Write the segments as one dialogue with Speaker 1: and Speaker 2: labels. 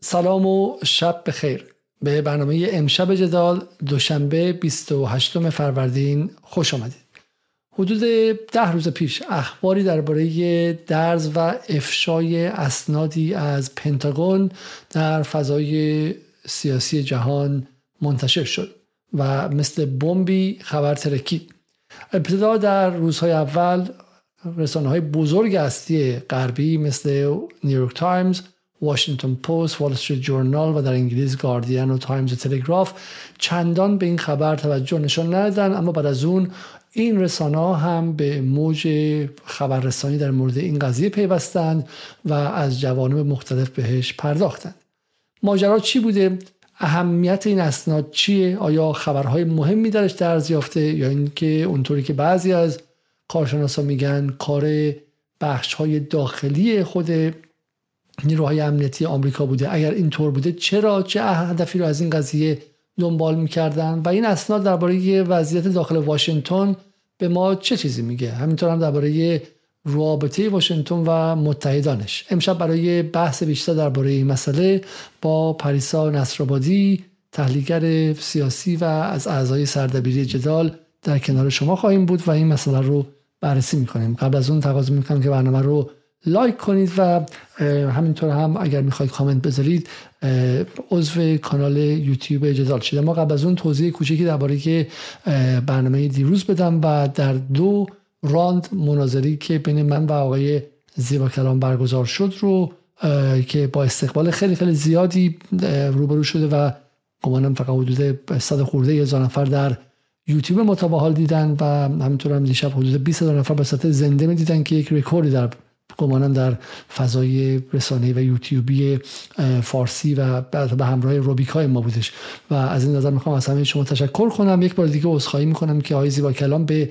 Speaker 1: سلام و شب بخیر. به برنامه امشب جدال دوشنبه 28 فروردین خوش آمدید. حدود ده روز پیش اخباری درباره درز و افشای اسنادی از پنتاگون در فضای سیاسی جهان منتشر شد و مثل بمبی خبر ترکید ابتدا در روزهای اول رسانه های بزرگ اصلی غربی مثل نیویورک تایمز واشنگتن پست، وال استریت جورنال و در انگلیس گاردین و تایمز و تلگراف چندان به این خبر توجه نشان ندادن اما بعد از اون این رسانه هم به موج خبررسانی در مورد این قضیه پیوستند و از جوانب مختلف بهش پرداختند. ماجرا چی بوده؟ اهمیت این اسناد چیه؟ آیا خبرهای مهمی درش درز یافته یا اینکه اونطوری که بعضی از کارشناسا میگن کار بخش های داخلی خود نیروهای امنیتی آمریکا بوده. اگر اینطور بوده چرا چه هدفی رو از این قضیه دنبال می‌کردن؟ و این اسناد درباره وضعیت داخل واشنگتن به ما چه چیزی میگه؟ همینطور هم درباره رابطه واشنگتن و متحدانش. امشب برای بحث بیشتر درباره این مسئله با پریسا نصرآبادی تحلیلگر سیاسی و از اعضای سردبیری جدال در کنار شما خواهیم بود و این مسئله رو بررسی می‌کنیم. قبل از اون تقاضا می‌کنم که برنامه رو لایک کنید و همینطور هم اگر می‌خواید کامنت بذارید عضو کانال یوتیوب جدال شده. ما قبل از اون توضیح کوچکی درباره برنامه دیروز بدم و در دو راند مناظری که بین من و آقای زیبا کلام برگزار شد رو که با استقبال خیلی خیلی زیادی روبرو شده و گمانم فقط حدود 100 خورده هزار نفر در یوتیوب متابحال دیدن و همینطور هم دیشب حدود 20 هزار نفر به صورت زنده می دیدن که یک رکوردی در گمانم در فضای رسانه و یوتیوبی فارسی و به همراه روبیک های ما بودش. و از این نظر می‌خوام از همه شما تشکر کنم. یک بار دیگه عذرخواهی می‌کنم که آقای زیبا کلام به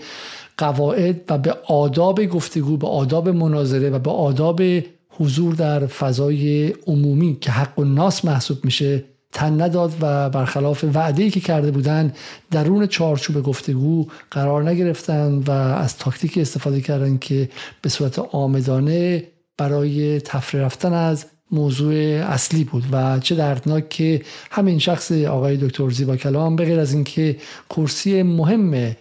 Speaker 1: قواعد و به آداب گفتگو به آداب مناظره و به آداب حضور در فضای عمومی که حق و ناس محسوب میشه تن نداد و برخلاف وعده که کرده بودن درون چارچوب گفتگو قرار نگرفتن و از تاکتیک استفاده کردن که به صورت آمدانه برای تفره رفتن از موضوع اصلی بود. و چه دردناک که همین شخص آقای دکتر زیبا کلام به غیر از اینکه کرسی مهم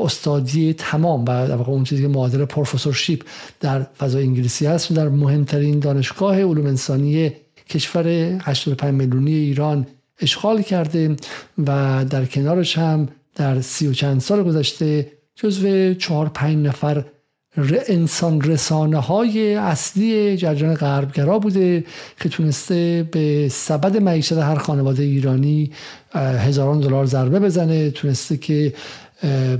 Speaker 1: استادی تمام و در واقع اون چیزی که معادل پروفسورشیپ در فضای انگلیسی هست در مهمترین دانشگاه علوم انسانی کشور 85 میلیونی ایران اشغال کرده و در کنارش هم در سی و چند سال گذشته جزو چهار پنج نفر انسان رسانه های اصلی جریان غربگرا بوده که تونسته به سبد معیشت هر خانواده ایرانی هزاران دلار ضربه بزنه تونسته که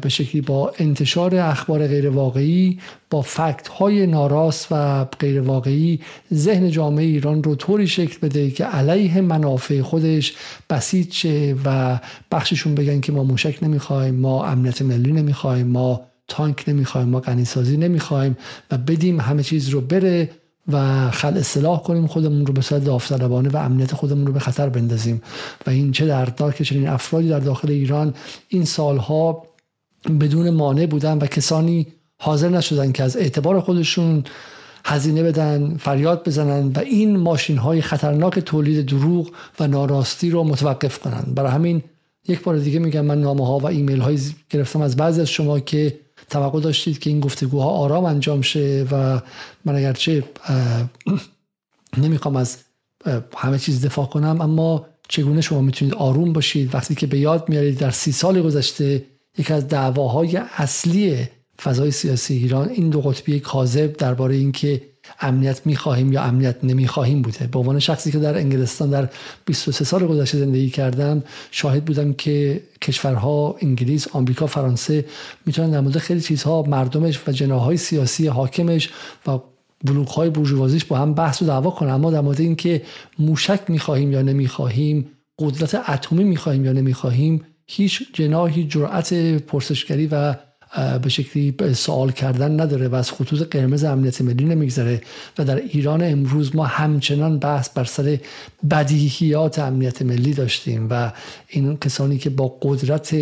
Speaker 1: به شکلی با انتشار اخبار غیر واقعی با فکت های ناراست و غیر واقعی ذهن جامعه ایران رو طوری شکل بده که علیه منافع خودش بسیج شه و بخششون بگن که ما موشک نمی‌خوایم ما امنیت ملی نمی‌خوایم ما تانک نمی‌خوایم ما غنیسازی نمی‌خوایم و بدیم همه چیز رو بره. و خل اصلاح کنیم خودمون رو به صورت داوطلبانه و امنیت خودمون رو به خطر بندازیم. و این چه دردناک چنین افرادی در داخل ایران این سالها بدون مانع بودن و کسانی حاضر نشدن که از اعتبار خودشون هزینه بدن فریاد بزنن و این ماشین های خطرناک تولید دروغ و ناراستی رو متوقف کنن. برای همین یک بار دیگه میگم من نامه ها و ایمیل های گرفتم از بعضی از شما که توقع داشتید که این گفتگوها آرام انجام شه و من اگرچه نمی‌خوام از همه چیز دفاع کنم اما چگونه شما می‌تونید آروم باشید؟ وقتی که به یاد میارید در سی سال گذشته یکی از دعواهای اصلی فضای سیاسی ایران این دو قطبی کاذب درباره اینکه امنیت می‌خواهیم یا امنیت نمی‌خواهیم بوده. به عنوان شخصی که در انگلستان در 23 سال گذشته زندگی کردم شاهد بودم که کشورها انگلیس آمریکا فرانسه می‌تونن در مورد خیلی چیزها مردمش و جناهای سیاسی حاکمش و بلوک های برجوازیش با هم بحث و دعوا کنن. اما در مورد اینکه موشک می‌خواهیم یا نمی‌خواهیم قدرت اتمی می‌خواهیم یا نمی‌خواهیم هیچ جناهی جرأت پرسشگری و به شکلی سوال کردن نداره و از خطوط قرمز امنیت ملی نمیگذره. و در ایران امروز ما همچنان بحث بر سر بدیهیات امنیت ملی داشتیم و این کسانی که با قدرت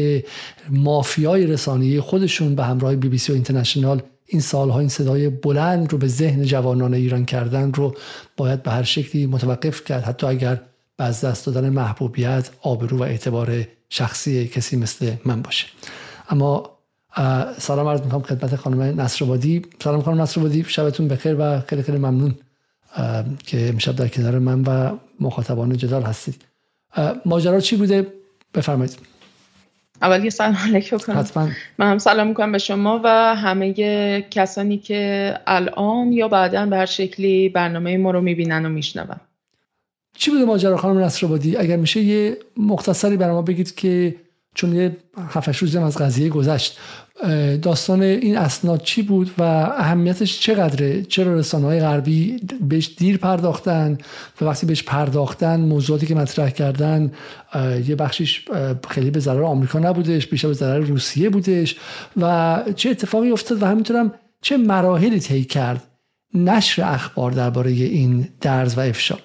Speaker 1: مافیای رسانه‌ای خودشون به همراه بی بی سی و اینترنشنال این سالها این صدای بلند رو به ذهن جوانان ایران کردن رو باید به هر شکلی متوقف کرد. حتی اگر بعد دست دادن محبوبیت آبرو و اعتبار شخصی کسی مثل من باشه. اما سلام عرض می‌کنم خدمت خانم نصرآبادی. سلام خانم نصرآبادی شبتون بخیر و خیلی خیلی ممنون که امشب در کنار من و مخاطبان جدال هستید. ماجرا چی بوده؟ بفرمایید.
Speaker 2: اول یه سلام علیکم.
Speaker 1: حتما.
Speaker 2: من هم سلام می‌کنم به شما و همه کسانی که الان یا بعدا به هر شکلی برنامه ما رو می‌بینن و میشنون.
Speaker 1: چی بوده ماجرا خانم نصرآبادی؟ اگر میشه یه مختصری برای ما بگید که چون یه هفت روزی از قضیه گذشت. داستان این اسناد چی بود و اهمیتش چقدره؟ چرا رسانه های غربی بهش دیر پرداختن و وقتی بهش پرداختن موضوعاتی که مطرح کردن یه بخشیش خیلی به ضرر آمریکا نبودش بیشتر به ضرر روسیه بودش و چه اتفاقی افتاد و همینطورم چه مراحلی طی کرد؟ نشر اخبار درباره این درز و افشا.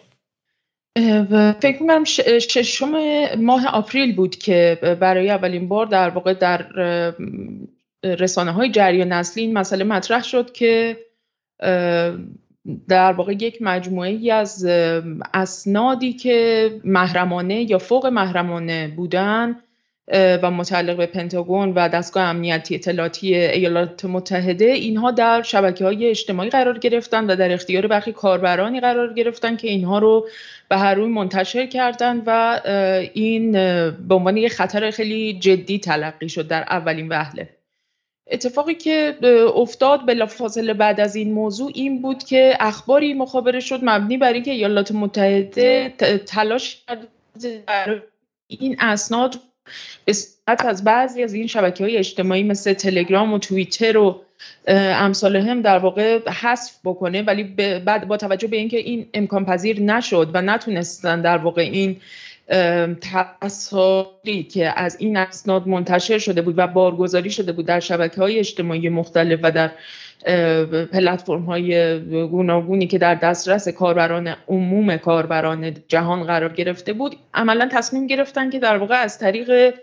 Speaker 2: فکر می‌کنم ششم ماه آپریل بود که برای اولین بار در واقع در رسانه های جریان نسلی این مسئله مطرح شد که در واقع یک مجموعه ای از اسنادی که محرمانه یا فوق محرمانه بودن و متعلق به پنتاگون و دستگاه امنیتی اطلاعاتی ایالات متحده اینها در شبکه های اجتماعی قرار گرفتن و در اختیار برخی کاربرانی قرار گرفتن که اینها رو به هر روی منتشر کردن و این به عنوان یک خطر خیلی جدی تلقی شد در اولین وهله. اتفاقی که افتاد بلافاصله بعد از این موضوع این بود که اخباری مخابره شد مبنی بر اینکه ایالات متحده تلاش کرد این اسناد به از بعضی از این شبکه های اجتماعی مثل تلگرام و توییتر و امثال هم در واقع حذف بکنه ولی بعد با توجه به اینکه این امکان پذیر نشد و نتونستن در واقع این تصاویری که از این اسناد منتشر شده بود و بارگذاری شده بود در شبکه های اجتماعی مختلف و در پلتفرم های گوناگونی که در دسترس کاربران عموم کاربران جهان قرار گرفته بود عملا تصمیم گرفتن که در واقع از طریق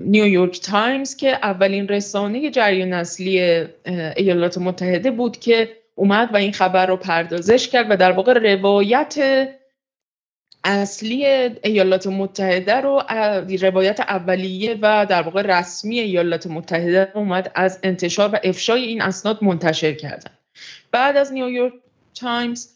Speaker 2: نیویورک تایمز که اولین رسانه جریان نسلی ایالات متحده بود که اومد و این خبر رو پردازش کرد و در واقع روایت اصلی ایالات متحده رو روایت اولیه و در واقع رسمی ایالات متحده اومد از انتشار و افشای این اسناد منتشر کردن. بعد از نیویورک تایمز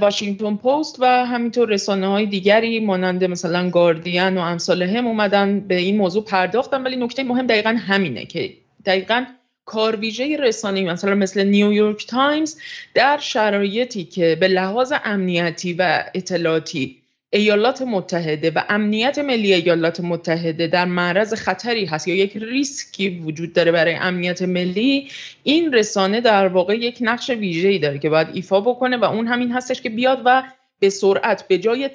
Speaker 2: واشنگتن پست و همینطور رسانه های دیگری مانند مثلا گاردین و امثال هم اومدن به این موضوع پرداختن. ولی نکته مهم دقیقا همینه که دقیقا کارویژه رسانه‌ای مثلا مثل نیویورک تایمز در شرایطی که به لحاظ امنیتی و اطلاعاتی ایالات متحده و امنیت ملی ایالات متحده در معرض خطری هست یا یک ریسکی وجود داره برای امنیت ملی این رسانه در واقع یک نقش ویژه‌ای داره که باید ایفا بکنه و اون همین هستش که بیاد و به سرعت به جای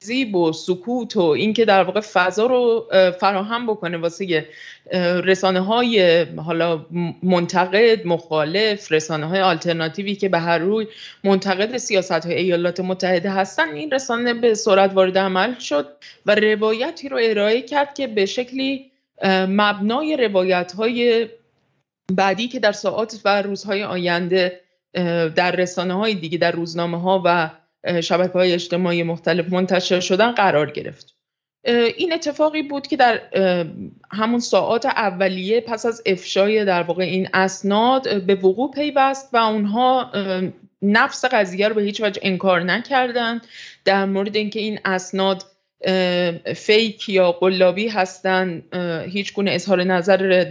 Speaker 2: زیب و سکوت و اینکه در واقع فضا رو فراهم بکنه واسه رسانه های حالا منتقد مخالف رسانه های آلترناتیوی که به هر روی منتقد سیاست های ایالات متحده هستن این رسانه به سرعت وارد عمل شد و روایتی رو ارائه کرد که به شکلی مبنای روایت های بعدی که در ساعات و روزهای آینده در رسانه های دیگه در روزنامه ها و شبکه های اجتماعی مختلف منتشر شدن قرار گرفت. این اتفاقی بود که در همون ساعات اولیه پس از افشای در واقع این اسناد به وقوع پیوست و اونها نفس قضیه رو به هیچ وجه انکار نکردند در مورد اینکه این اسناد فیک یا قلابی هستند هیچ گونه اظهار نظر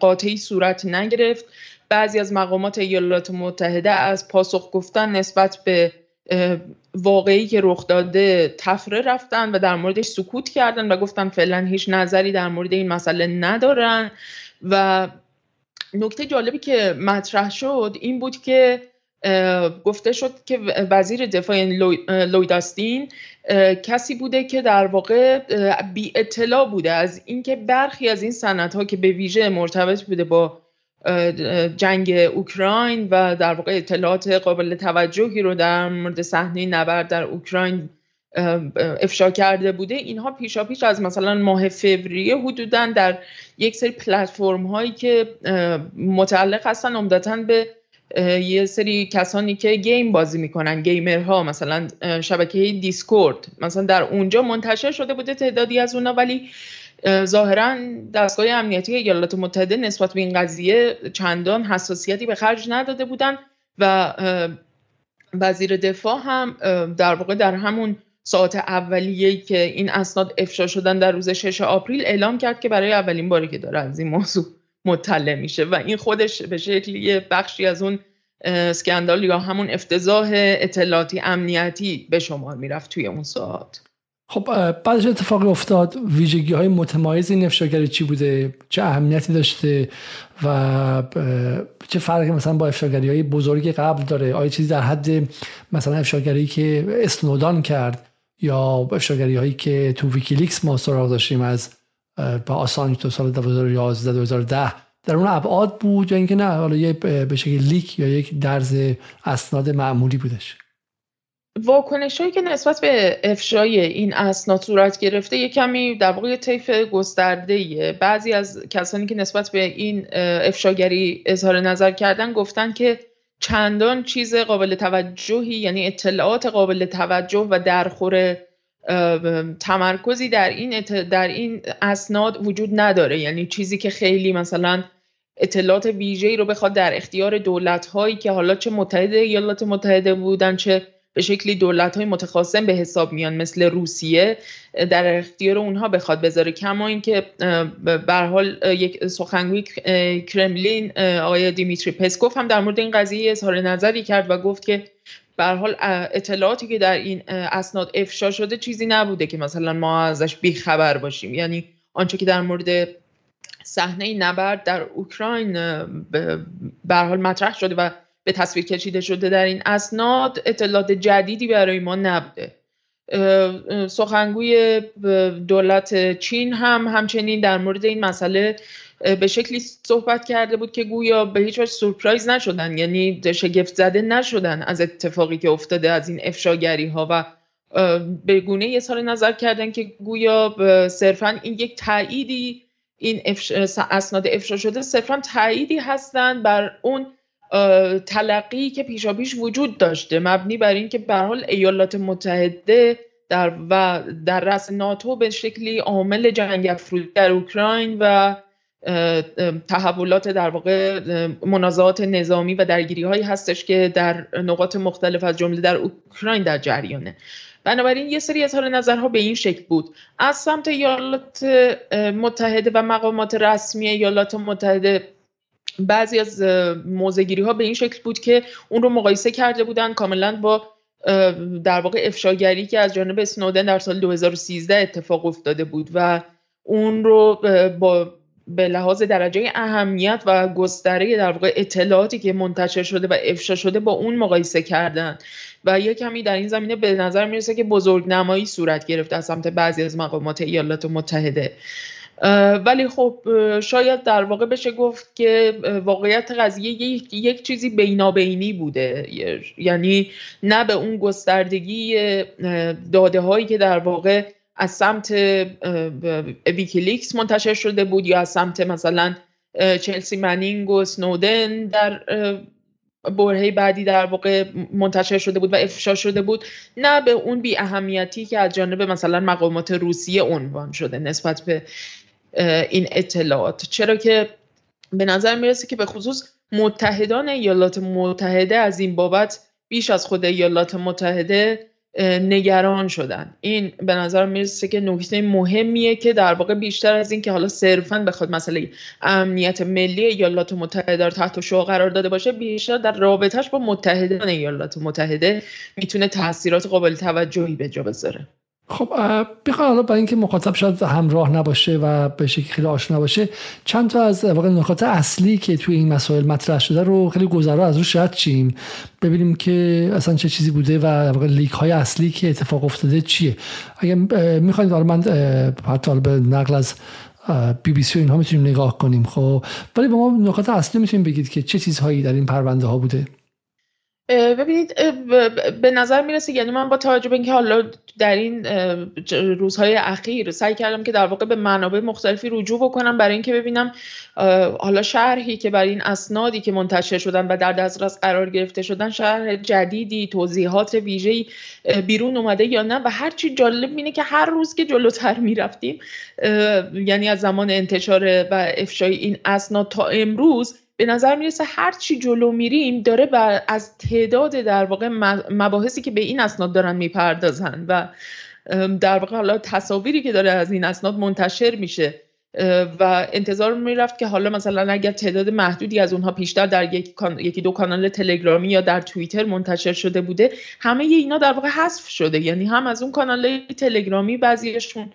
Speaker 2: قاطعی صورت نگرفت. بعضی از مقامات ایالات متحده از پاسخ گفتن نسبت به واقعی که رخ داده تفره رفتن و در موردش سکوت کردن و گفتن فعلا هیچ نظری در مورد این مسئله ندارن. و نکته جالبی که مطرح شد این بود که گفته شد که وزیر دفاع لویداستین کسی بوده که در واقع بی اطلاع بوده. از اینکه برخی از این سنت ها که به ویژه مرتبط بوده با جنگ اوکراین و در واقع اطلاعات قابل توجهی رو در مورد صحنه نبرد در اوکراین افشا کرده بوده. اینها پیشا پیش از مثلا ماه فوریه حدودا در یک سری پلتفرم هایی که متعلق هستن عمدتا به یه سری کسانی که game بازی می‌کنن gamer ها مثلا شبکه دیسکورد. مثلا در اونجا منتشر شده بوده تعدادی از اونا ولی ظاهرا دستگاه امنیتی ایالات متحده نسبت به این قضیه چندان حساسیتی به خرج نداده بودن و وزیر دفاع هم در واقع در همون ساعت اولیه که این اسناد افشا شدن در روز 6 April اعلام کرد که برای اولین باری که داره از این موضوع مطلع میشه و این خودش به شکلی بخشی از اون اسکندال یا همون افتضاح اطلاعاتی امنیتی به شمار می‌رفت توی اون ساعت.
Speaker 1: خب بعدش اتفاقی افتاد. ویژگی های متمایز این افشاگری چی بوده؟ چه اهمیتی داشته؟ و چه فرقی مثلا با افشاگری های بزرگی قبل داره؟ آیا چیزی در حد مثلا افشاگری که اسنودان کرد یا افشاگری هایی که تو ویکیلیکس ما سراغ داشتیم از با آسانج تو سال 2011 2010 در اون ابعاد بود یا اینکه نه؟ حالا یه به شکل لیک یا یک درز اسناد معمولی بودش.
Speaker 2: واکنش هایی که نسبت به افشای این اسناد صورت گرفته یه کمی در واقع طیف گسترده بعضی از کسانی که نسبت به این افشاگری اظهار نظر کردن گفتن که چندان چیز قابل توجهی یعنی اطلاعات قابل توجه و درخور تمرکزی در این در این اسناد وجود نداره. یعنی چیزی که خیلی مثلا اطلاعات ویژه‌ای رو بخواد در اختیار دولت هایی که حالا چه متحد ایالات متحده بودن چه به شکلی دولت های متخاصم به حساب میان مثل روسیه در اختیار اونها بخواد بذاره. کما اینکه به حال یک سخنگوی کرملین آقای دیمیتری پسکوف هم در مورد این قضیه اظهار نظری کرد و گفت که به حال اطلاعاتی که در این اسناد افشا شده چیزی نبوده که مثلا ما ازش بیخبر باشیم. یعنی آنچه که در مورد صحنه نبرد در اوکراین به حال مطرح شده و به تصویر کشیده شده در این اسناد اطلاعات جدیدی برای ما نبوده. سخنگوی دولت چین هم همچنین در مورد این مسئله به شکلی صحبت کرده بود که گویا به هیچ وجه سورپرایز نشدن یعنی شگفت زده نشدن از اتفاقی که افتاده از این افشاگری ها و به گونه اظهار نظر کردن که گویا صرفا این یک تاییدی این اسناد افشا شده صرفا تاییدی هستند بر اون تلقی که پیشا پیش وجود داشته مبنی بر اینکه به حال ایالات متحده در و در رأس ناتو به شکلی عامل جنگ افرودی در اوکراین و تحولات در واقع منازعات نظامی و درگیری هایی هستش که در نقاط مختلف از جمله در اوکراین در جریانه. بنابراین یه سری اظهار نظرها به این شکل بود. از سمت ایالات متحده و مقامات رسمی ایالات متحده بعضی از موزگیری ها به این شکل بود که اون رو مقایسه کرده بودن کاملا با در واقع افشاگری که از جانب سنودن در سال 2013 اتفاق افتاده بود و اون رو با به لحاظ درجه اهمیت و گستره در واقع اطلاعاتی که منتشر شده و افشا شده با اون مقایسه کردن. و یه کمی در این زمینه به نظر می‌رسه که بزرگ نمایی صورت گرفته از سمت بعضی از مقامات ایالات متحده. ولی خب شاید در واقع بشه گفت که واقعیت قضیه یک, یک چیزی بینابینی بوده. یعنی نه به اون گستردگی داده هایی که در واقع از سمت ویکیلیکس منتشر شده بود یا از سمت مثلا چلسی منینگ و سنودن در برهه بعدی در واقع منتشر شده بود و افشا شده بود. نه به اون بی اهمیتی که از جانب مثلا مقامات روسیه عنوان شده نسبت به این اطلاعات. چرا که به نظر می‌رسه که به خصوص متحدان ایالات متحده از این بابت بیش از خود ایالات متحده نگران شدن. این به نظر می‌رسه که نکته مهمیه که در واقع بیشتر از این که حالا صرفا بخواد مسئله امنیت ملی ایالات متحده رو تحت شعا قرار داده باشه بیشتر در رابطهش با متحدان ایالات متحده می‌تونه تاثیرات قابل توجهی به جا بذاره.
Speaker 1: خب بخواه حالا برای اینکه مخاطب شاید همراه نباشه و به شکلی خیلی آشنا باشه چند تا از واقع نکات اصلی که توی این مسائل مطرح شده رو خیلی گذرا از رو شاید چیم. ببینیم که اصلا چه چیزی بوده و واقع لیک های اصلی که اتفاق افتاده چیه. اگر می‌خواید حالا من حتی به نقل از بی بی سی و اینها می‌تونیم نگاه کنیم خب. ولی به ما نکات اصلی می‌تونیم بگید که چه چیزهایی در این پرونده ها بوده.
Speaker 2: ببینید به نظر می‌رسه یعنی من با توجه به اینکه حالا در این روزهای اخیر سعی کردم که در واقع به منابع مختلفی رجوع بکنم برای اینکه ببینم حالا شرحی که برای این اسنادی که منتشر شدن و در دسترس قرار گرفته شدن شرح جدیدی توضیحات ویژه‌ای بیرون اومده یا نه و هرچی جالب اینه که هر روز که جلوتر می‌رفتیم یعنی از زمان انتشار و افشای این اسناد تا امروز به نظر می‌رسه هر چی جلو میریم داره و از تعداد در واقع مباحثی که به این اسناد دارن می‌پردازن و در واقع حالا تصاویری که داره از این اسناد منتشر میشه و انتظار می‌رفت که حالا مثلا اگر تعداد محدودی از اونها پیشتر در یک یکی دو کانال تلگرامی یا در توییتر منتشر شده بوده همه اینا در واقع حذف شده یعنی هم از اون کانال تلگرامی بعضیشون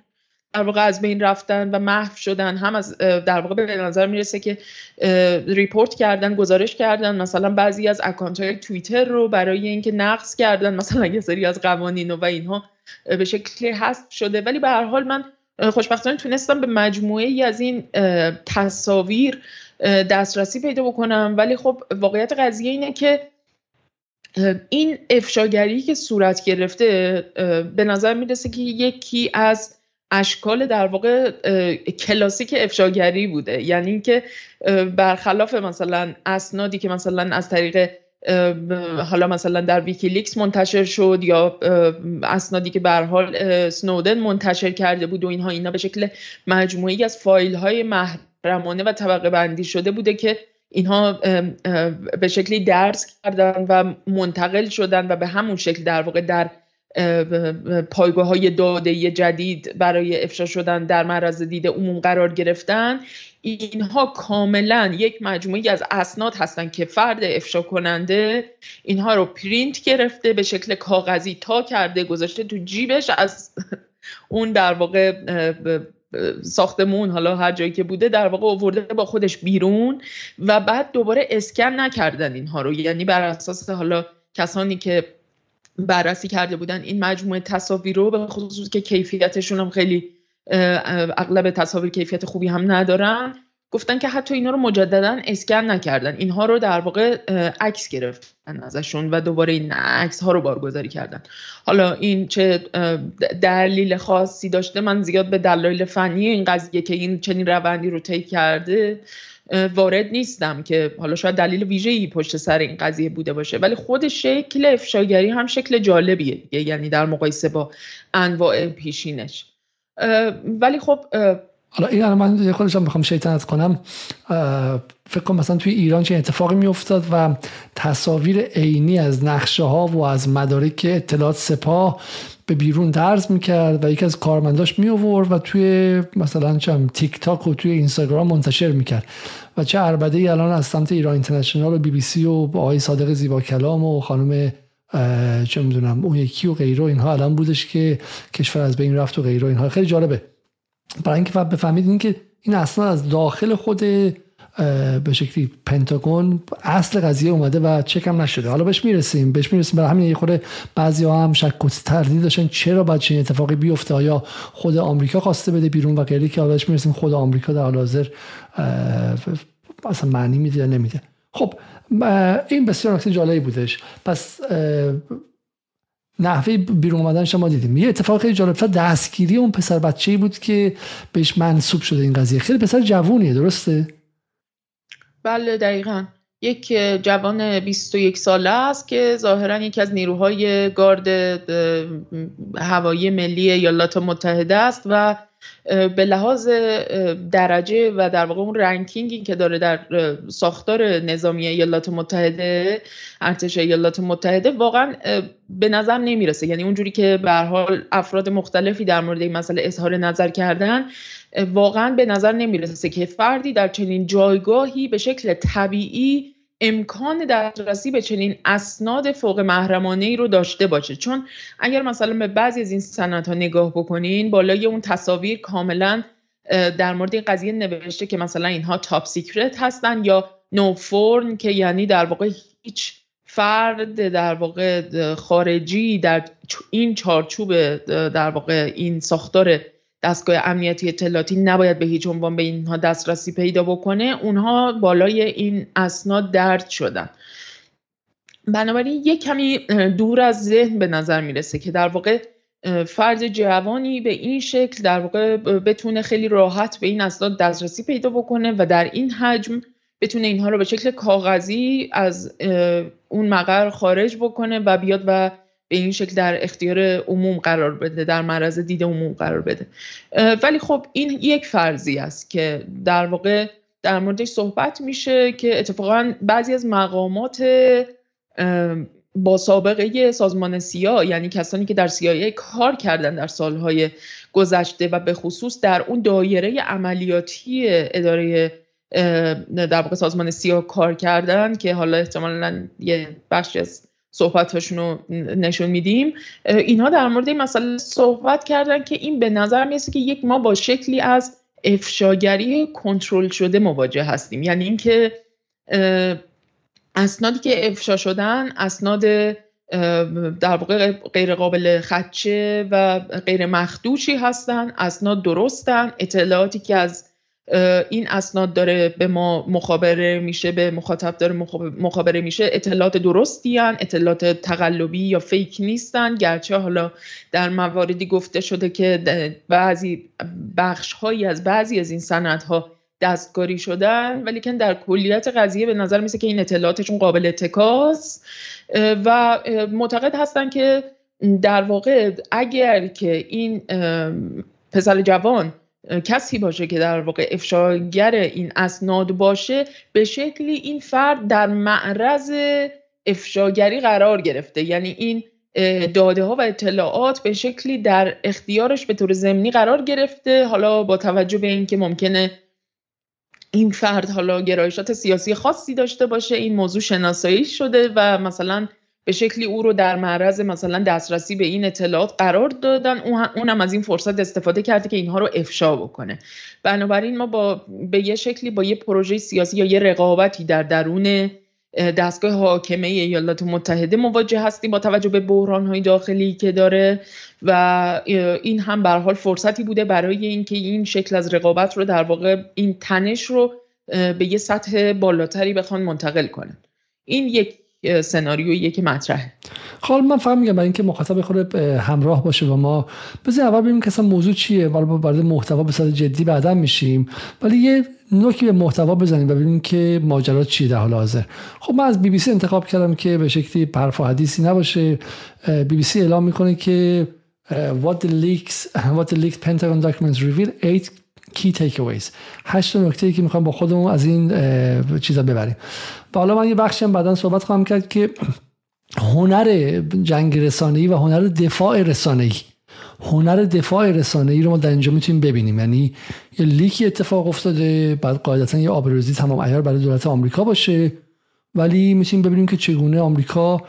Speaker 2: در واقع از بین رفتن و محو شدن هم از در واقع به نظر می‌رسه که report کردن گزارش کردن مثلا بعضی از account های توییتر رو برای اینکه نقض کردن مثلا یه سری از قوانین و اینها به شکلی هست شده. ولی به هر حال من خوشبختانه تونستم به مجموعه ای از این تصاویر دسترسی پیدا بکنم. ولی خب واقعیت قضیه اینه که این افشاگری که صورت گرفته به نظر می‌رسه که یکی از اشکال در واقع کلاسیک افشاگری بوده. یعنی اینکه برخلاف مثلا اسنادی که مثلا از طریق حالا مثلا در ویکیلیکس منتشر شد یا اسنادی که به حال سنودن منتشر کرده بود و اینها اینا به شکل مجموعه ای از فایل های محرمانه و طبقه بندی شده بوده که اینها به شکلی درس کردن و منتقل شدن و به همون شکل در واقع در پایگاه های داده جدید برای افشا شدن در معرض دید عموم قرار گرفتن. اینها کاملا یک مجموعی از اسناد هستن که فرد افشا کننده اینها رو پرینت گرفته به شکل کاغذی تا کرده گذاشته تو جیبش از اون در واقع ساختمون حالا هر جایی که بوده در واقع آورده با خودش بیرون و بعد دوباره اسکن نکردن اینها رو. یعنی بر اساس حالا کسانی که بررسی کرده بودن. این مجموعه تصاویر رو به خصوص که کیفیتشون هم خیلی اغلب تصاویر کیفیت خوبی هم ندارن گفتن که حتی اینا رو مجددا اسکن نکردن. اینها رو در واقع عکس گرفتن ازشون و دوباره این عکس ها رو بارگذاری کردن. حالا این چه دلیل خاصی داشته من زیاد به دلایل فنی این قضیه که این چنین روندی رو طی کرده وارد نیستم که حالا شاید دلیل ویژه‌ای پشت سر این قضیه بوده باشه. ولی خود شکل افشاگری هم شکل جالبیه یعنی در مقایسه با انواع پیشینش. ولی خب
Speaker 1: حالا این من خودشم می‌خوام شیطنت کنم. فکر کنم مثلا توی ایران چه اتفاقی میافتاد و تصاویر عینی از نقشه ها و از مدارک اطلاعات سپاه به بیرون درز می‌کرد و یکی از کارمنداش می و توی مثلا چم تیک تاک و توی اینستاگرام منتشر می‌کرد. و چه عربده ای الان از سمت ایران اینترنشنال و بی بی سی و آقای صادق زیبا کلام و خانم چه می‌دونم اون یکی و غیره اینها الان بودش که کشور از بین رفت و غیره اینها. خیلی جالبه. برای اینکه بفهمید این که این اصلا از داخل خود به شکلی پنتاگون اصل قضیه اومده و چکم نشده. حالا بهش می‌رسیم. بهش می‌رسیم. برای همین یه خورده بعضی ها هم شک و تردید داشتن. چرا باید چنین اتفاقی بیفته؟ آیا خود آمریکا خواسته بده بیرون و غیره؟ که حالا بهش می‌رسیم خود آمریکا در حال حاضر اصلا معنی میده یا نمیده. خب این بسیار نکته جالبی بودش. پس نحوه بیرون اومدن شما دیدیم. یه اتفاق خیلی جالب دستگیری اون پسر بچه‌ای بود که بهش منصوب شده این قضیه. خیلی پسر جوونیه درسته؟
Speaker 2: بله دقیقا. یک جوان 21 ساله است که ظاهرا یکی از نیروهای گارد هوایی ملی ایالات متحده است و به لحاظ درجه و در واقع اون رنکینگی که داره در ساختار نظامی ایالات متحده ارتش ایالات متحده واقعا به نظر نمی‌رسه. یعنی اونجوری که به حال افراد مختلفی در مورد این مسئله اظهار نظر کردن واقعا به نظر نمی‌رسه که فردی در چنین جایگاهی به شکل طبیعی امکان دسترسی به چنین اسناد فوق محرمانه ای رو داشته باشه. چون اگر مثلا به بعضی از این سند ها نگاه بکنین بالای اون تصاویر کاملا در مورد این قضیه نوشته که مثلا اینها top secret هستن یا NOFORN که یعنی در واقع هیچ فرد در واقع خارجی در این چارچوب در واقع این ساختار دستگاه امنیتی اطلاعاتی نباید به هیچ عنوان به اینها دسترسی پیدا بکنه. اونها بالای این اسناد درد شدن. بنابراین یک کمی دور از ذهن به نظر می‌رسه که در واقع فرد جوانی به این شکل در واقع بتونه خیلی راحت به این اسناد دسترسی پیدا بکنه و در این حجم بتونه اینها رو به شکل کاغذی از اون مقر خارج بکنه و بیاد و به این شکل در اختیار عموم قرار بده در معرض دید عموم قرار بده. ولی خب این یک فرضی است که در واقع در موردش صحبت میشه که اتفاقا بعضی از مقامات با سابقه سازمان سیا یعنی کسانی که در CIA کار کردن در سالهای گذشته و به خصوص در اون دایره عملیاتی اداره در واقع سازمان سیا کار کردن که حالا احتمالا یه بخشی از صحبتاشون رو نشون میدیم. اینها در مورد این مسئله صحبت کردن که این به نظر می‌رسه که یک ما با شکلی از افشاگری کنترل شده مواجه هستیم. یعنی اینکه اسنادی که افشا شدن اسناد در واقع غیر قابل خدشه و غیر مخدوشی هستن اسناد درستن اطلاعاتی که از این اسناد داره به ما مخابره میشه به مخاطب داره مخابره میشه. اطلاعات درستی هن، اطلاعات تقلبی یا فیک نیستن. گرچه حالا در مواردی گفته شده که بعضی بخش هایی از بعضی از این سندها دستکاری شدن ولی که در کلیت قضیه به نظر میسه که این اطلاعاتشون قابل اتکاس. و معتقد هستن که در واقع اگر که این پسر جوان کسی باشه که در واقع افشاگر این اسناد باشه به شکلی این فرد در معرض افشاگری قرار گرفته. یعنی این داده ها و اطلاعات به شکلی در اختیارش به طور ضمنی قرار گرفته. حالا با توجه به اینکه ممکنه این فرد حالا گرایشات سیاسی خاصی داشته باشه این موضوع شناسایی شده و مثلا به شکلی او رو در معرض مثلا دسترسی به این اطلاعات قرار دادن اونم از این فرصت استفاده کرده که اینها رو افشا بکنه. بنابراین ما با به یه شکلی با یه پروژه سیاسی یا یه رقابتی در درون دستگاه حاکمه ایالات متحده مواجه هستیم با توجه به بحران های داخلی که داره و این هم به حال فرصتی بوده برای اینکه این شکل از رقابت رو در واقع این تنش رو به یه سطح بالاتری بخوان منتقل کنن. این یک سناریویی که مطرحه.
Speaker 1: خب من فهم میگم برای اینکه مخاطب خود همراه باشه و ما بذار اول ببینیم که اصلا موضوع چیه. ولی وارد محتوا به صورت جدی بعدا میشیم. ولی یه نوکی به محتوا بزنیم و ببینیم که ماجرا چیه در حال حاضر. خب من از بی بی سی انتخاب کردم که به شکلی حرف و حدیثی نباشه. بی بی سی اعلام می‌کنه که what the leaks what the leaked Pentagon documents reveal eight key takeaways. هشت نکته ای که می‌خوام با خودمون از این چیزا ببریم. و حالا من یه بخشی هم بعدا صحبت خواهم کرد که هنر جنگ رسانه‌ای و هنر دفاع رسانه‌ای هنر دفاع رسانه‌ای رو ما در اینجا می‌تونیم ببینیم. یعنی یه لیکی اتفاق افتاده بعد قاعدتا یه آبروزی تمام عیار برای دولت آمریکا باشه. ولی می‌تونیم ببینیم که چگونه آمریکا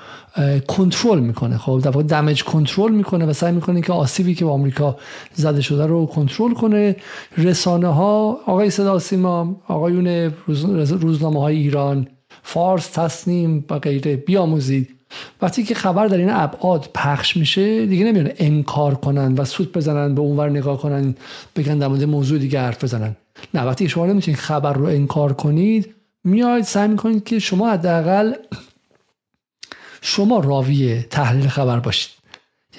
Speaker 1: کنترل می‌کنه. خب در واقع دمج کنترل می‌کنه و سعی می‌کنه که آسیبی که به آمریکا زده شده رو کنترل کنه. رسانه ها آقای صدا سیما آقایون روزنامه های ایران فارس تصنیم و غیره بیاموزید. وقتی که خبر در این ابعاد پخش میشه دیگه نمیان انکار کنن و سوت بزنن به اونور نگاه کنن بگن در مورد موضوع دیگه حرف بزنن. نه وقتی شما نمی‌تونید خبر رو انکار کنید میاید سعی می‌کنید که شما حداقل شما راوی تحلیل خبر باشید.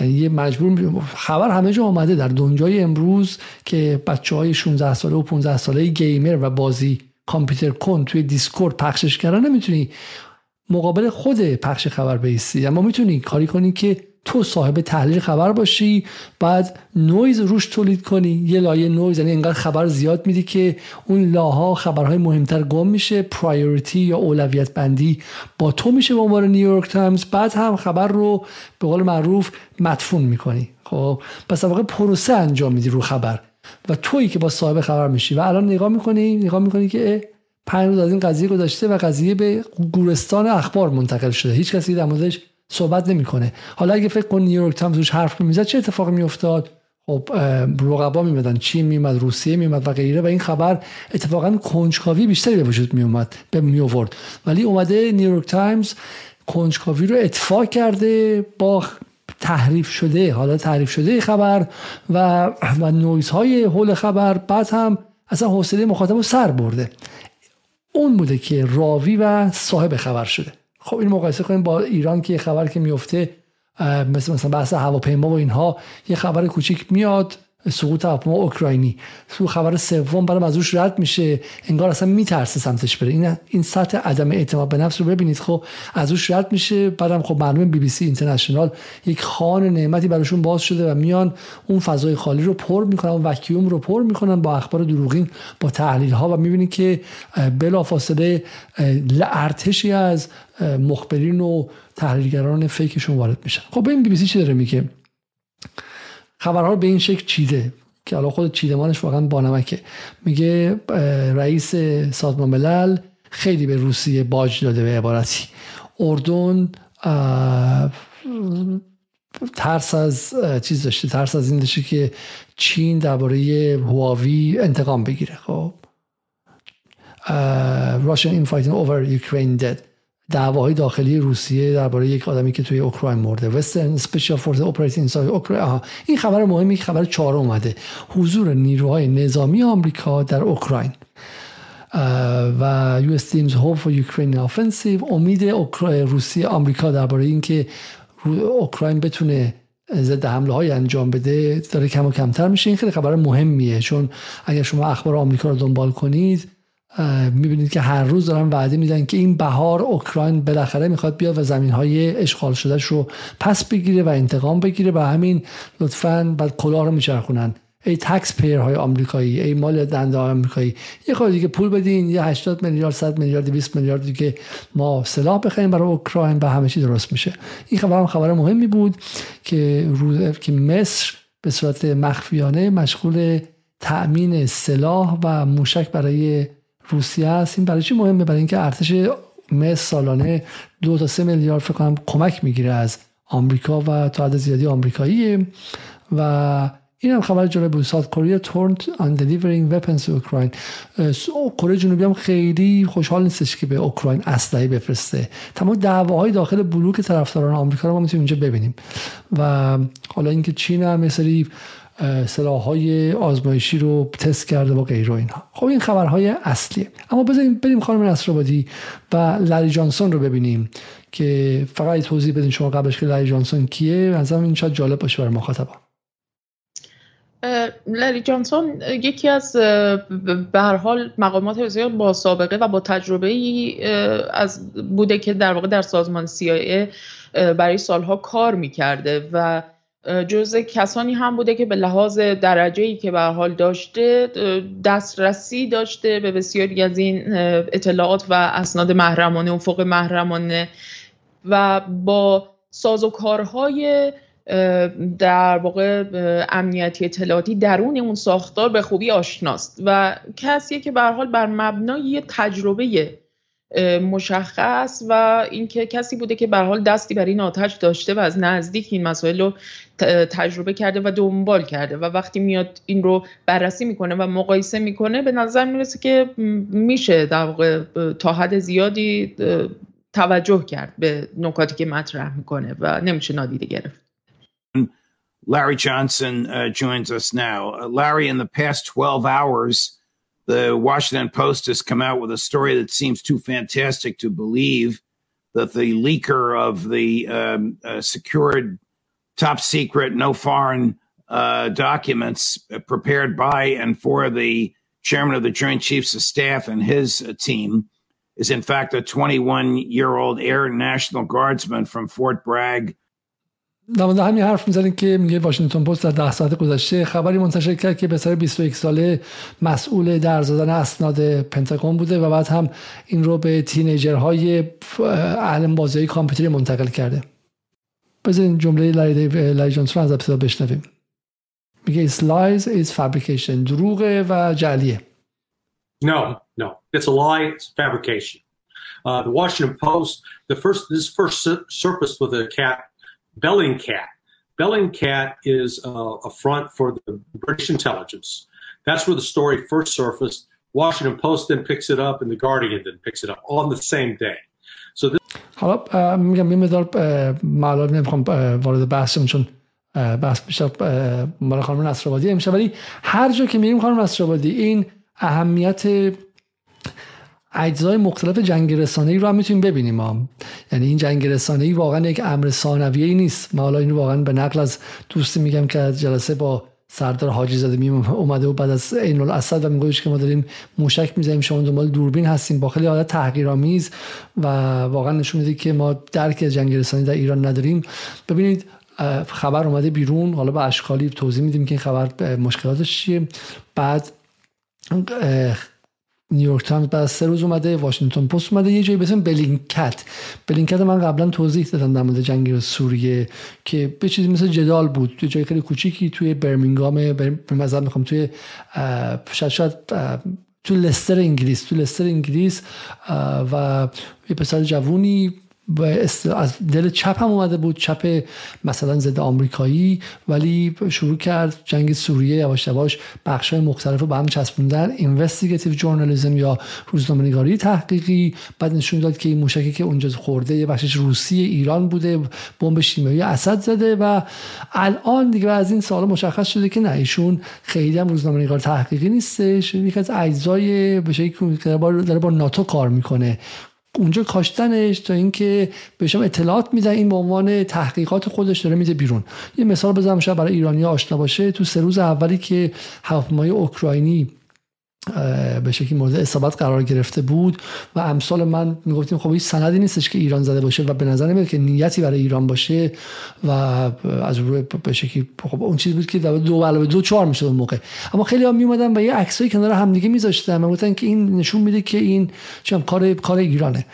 Speaker 1: یعنی یه مجبور خبر همه جا آمده در دنیای امروز که بچه های 16 ساله و 15 ساله gamer و بازی کامپیوتر کن توی دیسکورد پخشش کردن نمی‌تونی مقابل خود پخش خبر بایستی. اما می‌تونی کاری کنی که تو صاحب تحلیل خبر باشی بعد نویز روش تولید کنی. یه لایه نویز یعنی انقدر خبر زیاد میدی که اون لابلا خبرهای مهمتر گم میشه priority یا اولویت بندی با تو میشه به عنوان نیویورک تایمز بعد هم خبر رو به قول معروف مدفون می‌کنی. خب پس واقع پروسه انجام میدی رو خبر. و تویی که با صاحب خبر میشی. و الان نگاه می‌کنی نگاه می‌کنی که پنج روز از این قضیه گذشته و قضیه به گورستان اخبار منتقل شده. هیچ کسی در موردش صحبت نمی‌کنه. حالا اگه فکر کن نیویورک تایمز روش حرف می‌زد چه اتفاقی میافتاد؟ خب رقبا میمدن چین میمد روسیه میمد و غیره و این خبر اتفاقا کنجکاوی بیشتری به وجود میومد به میآورد. ولی اومده نیویورک تایمز کنجکاوی رو اطفا کرده با تحریف شده حالا تحریف شده خبر و و نویز های حول خبر بعد هم اصلا حوصله مخاطب رو سر برده. اون بوده که راوی و صاحب خبر شده. خب این مقایسه کنیم با ایران که یه خبر که میفته مثل مثلا بحث هواپیما و اینها یه خبر کوچیک میاد سقوط هواپیما اوکراینی. تو خبر سوم برام از روش رد میشه انگار اصلا میترسه سمتش بره. این این سطح عدم اعتماد به نفس رو ببینید. خب از روش رد میشه بعدم خب معلومه بی بی سی اینترنشنال یک خان نعمتی براشون باز شده و میان اون فضای خالی رو پر می‌کنن اون وکیوم رو پر می‌کنن با اخبار دروغین با تحلیل ها و می‌بینید که بلافاصله ارتشی از مخبرین و تحلیلگران فیکشون وارد میشن. خب این بی بی سی چی داره میگه؟ خبرها رو به این شکل چیده که حالا خود چیدمانش واقعا بانمکه میگه رئیس سازمان ملل خیلی به روسیه باج داده به عبارتی. اردن ترس از چیز داشته ترس از این داشته که چین درباره هواوی انتقام بگیره. خب Russian infighting over Ukraine dead. دعواهای داخلی روسیه درباره یک آدمی که توی اوکراین مرده. Western special force operating inside Ukraine این خبر مهمی خبر چهارم اومده. حضور نیروهای نظامی آمریکا در اوکراین. و US dims hope for Ukraine offensive امید روسیه آمریکا درباره اینکه اوکراین بتونه ضد حمله های انجام بده داره کم و کمتر میشه. این خیلی خبر مهمیه چون اگر شما اخبار آمریکا رو دنبال کنید می‌بینید که هر روز دارن وعده میدن که این بهار اوکراین بالاخره می‌خواد بیاد و زمین های اشغال شدهش رو پس بگیره و انتقام بگیره و همین لطفا بعد کلاه رو میچرخونن. ای تکس پیر های آمریکایی ای مال دنده های آمریکایی یه خود دیگه پول بدین یه 80 میلیارد 100 میلیارد 200 میلیارد دیگه ما سلاح بخریم برای اوکراین و همه چی درست میشه. این خبر هم خبر مهمی بود که روز که مصر به صورت مخفیانه مشغول تأمین سلاح و موشک برای روسیه است. این برای چی مهمه؟ برای اینکه ارتش مصر سالانه دو تا سه میلیارد فکر کنم کمک می‌گیره از آمریکا و تا حد زیادی آمریکایی و این هم خبر جالب بود. ساوت کره تورنت آن دلیورینگ وپنز اوکراین کره جنوبی هم خیلی خوشحال نیستش که به اوکراین اسلحه بفرسته. تمام دعواهای داخل بلوک طرفداران آمریکا رو ما می‌تونیم اینجا ببینیم. و حالا اینکه چین هم مثلی های آزمایشی رو تست کرده با غیر اینها. خب این خبرهای اصلیه. اما بذاریم بریم خانم نصرآبادی و لری جانسون رو ببینیم که فقط توضیح بدین شما قبلش که لری جانسون کیه. از این شاید جالب باشه برای مخاطبا
Speaker 2: لری جانسون یکی از به هر حال مقامات بسیار با سابقه و با تجربه ای از بوده که در واقع در سازمان CIA برای سالها کار می‌کرده و جزء کسانی هم بوده که به لحاظ درجه ای که به حال داشته دسترسی داشته به بسیاری از این اطلاعات و اسناد محرمانه افق محرمانه و با سازوکارهای در واقع امنیتی اطلاعاتی درون اون ساختار به خوبی آشناست و کسیه که به حال بر مبنای تجربه مشخص و اینکه کسی بوده که به حال دستی بر این آتش داشته و از نزدیک این مسائل رو تجربه کرده و دنبال کرده و وقتی میاد این رو بررسی می‌کنه و مقایسه می‌کنه به نظر می‌رسه که میشه در واقع تا حد زیادی توجه کرد به نکاتی که مطرح می‌کنه و نمیشه نادیده گرفت
Speaker 3: Larry Johnson uh, joins us now. Uh, Larry, in the past 12 hours, the Washington Post has come out with a story that seems too fantastic to believe that the leaker of the um, uh, secured top secret, no foreign uh, documents prepared by and for the chairman of the Joint Chiefs of Staff and his uh, team is, in fact, a 21 year old Air National Guardsman from Fort Bragg,
Speaker 1: در همین حرف می‌زنیم که میگه واشنگتن پست در ده ساعت گذشته خبری منتشر کرد که پسر 21 ساله مسئول در زدن اسناد پنتاگون بوده و بعد هم این رو به تینیجرهای اهل بازی کامپیوتری منتقل کرده بذارین جمله لری جانسون از ابتدا بشنویم میگه it's lies is fabrication دروغه و جعلیه
Speaker 4: No, no. It's a lie. It's fabrication. Uh, the Washington Post, the first this first surfaced with a cat Bellingcat. Bellingcat is uh, a front for the British intelligence. That's where the story first surfaced. Washington Post then picks it up, and the Guardian then picks it up on the same day. So this
Speaker 1: حالا میگم یه مقدار معلوم نمیخوام وارد بحثم چون بحث بیشتر مال خانم نصرآبادی امشب ولی هر جا که میریم خانم نصرآبادی این اهمیت اجزای مختلف جنگ رسانه ای رو هم می‌تونیم ببینیم هم. یعنی این جنگ رسانه ای واقعا یک امر ثانویه نیست. ما حالا اینو واقعا به نقل از دوستی میگم که از جلسه با سردار حاجی زاده می اومده و بعد از عین الاسد و میگفتش که ما داریم موشک می‌زنیم شما دنبال دوربین هستیم با خیلی حالت تحقیرآمیز و واقعا نشون میده که ما درک جنگ رسانه‌ای در ایران نداریم. ببینید خبر اومده بیرون. حالا به اشکالی توضیح میدیم که این خبر مشکلاتش چیه. بعد نیویورک تایمز بعد سه روز اومده واشنگتن پست اومده. یه جایی به اسم Bellingcat. Bellingcat من قبلا توضیح دادم در مورد جنگ سوریه که یه چیزی مثل جدال بود. توی جای خیلی کوچیکی توی برمینگام مثلا می‌خوام توی شاید شاید تو لستر انگلیس. تو لستر انگلیس و یه پسر جوونی از دل چپ هم اومده بود چپ مثلا ضد آمریکایی ولی شروع کرد جنگ سوریه یواش یواش بخش های مختلف رو به هم چسبوندن. investigative journalism یا روزنامه‌نگاری تحقیقی. بعد نشون داد که این موشکی که اونجا خورده یه بخشش روسی ایران بوده بمب شیمیایی اسد زده و الان دیگه از این سال مشخص شده که نه ایشون خیلی هم روزنامه‌نگار تحقیقی نیستش. یکی از اجزای به داره با ناتو کار می‌کنه. اونجا کاشتنش تا اینکه بهشم اطلاعات میدن. این به عنوان تحقیقات خودش داره میده بیرون. یه مثال بزنم شاید برای ایرانی آشنا باشه. تو سه روز اولی که هواپیمای اوکراینی به شکلی مورد اصابت قرار گرفته بود و امثال من می‌گفتیم خب هیچ سندی نیستش که ایران زده باشه و به نظر نمیاد که نیتی برای ایران باشه و از روی به شکلی خب اون چیزی بود که دو علاوه دو چهار می‌شد اون موقع. اما خیلی هم میومدن و یه عکسایی کنار همدیگه میذاشتن و گفتن که این نشون میده که این چم کار کار ایرانه.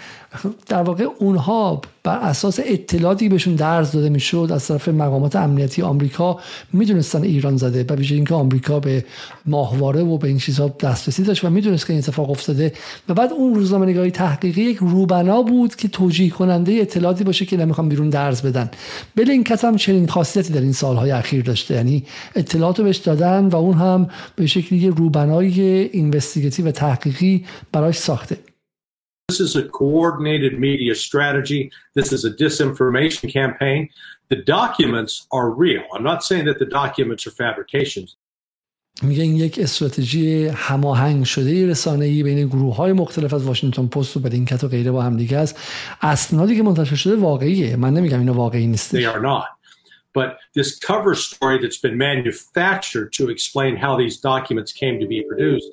Speaker 1: در واقع اونها بر اساس اطلاعاتی بهشون درز داده می‌شد از طرف مقامات امنیتی آمریکا می‌دونستن ایران زده و ویژه اینکه آمریکا به ماهواره و به این چیزها دسترسی داشت و می‌دونست که این اتفاق افتاده و بعد اون روزنامه نگاری تحقیقی یک روبنا بود که توجیه کننده اطلاعاتی باشه که نمی‌خوام بیرون درز بدن. بلینکت هم چنین خاصیتی در این سالهای اخیر داشته یعنی اطلاعات بهش دادن و اون هم به شکلی روبنای اینوستیگیتیو و تحقیقی براش ساخته.
Speaker 4: This is a coordinated media strategy. This is a disinformation campaign. The documents are real. I'm not saying that the documents are fabrications.
Speaker 1: میگه این یک استراتژی هماهنگ شده رسانه ای بین گروه های مختلف از واشنگتن پست و بلینکت و غیره با هم دیگه است اسنادی که منتشر شده واقعیه من نمیگم اینا واقعی نیست
Speaker 4: They are not. But this cover story that's been manufactured to explain how these documents came to be produced,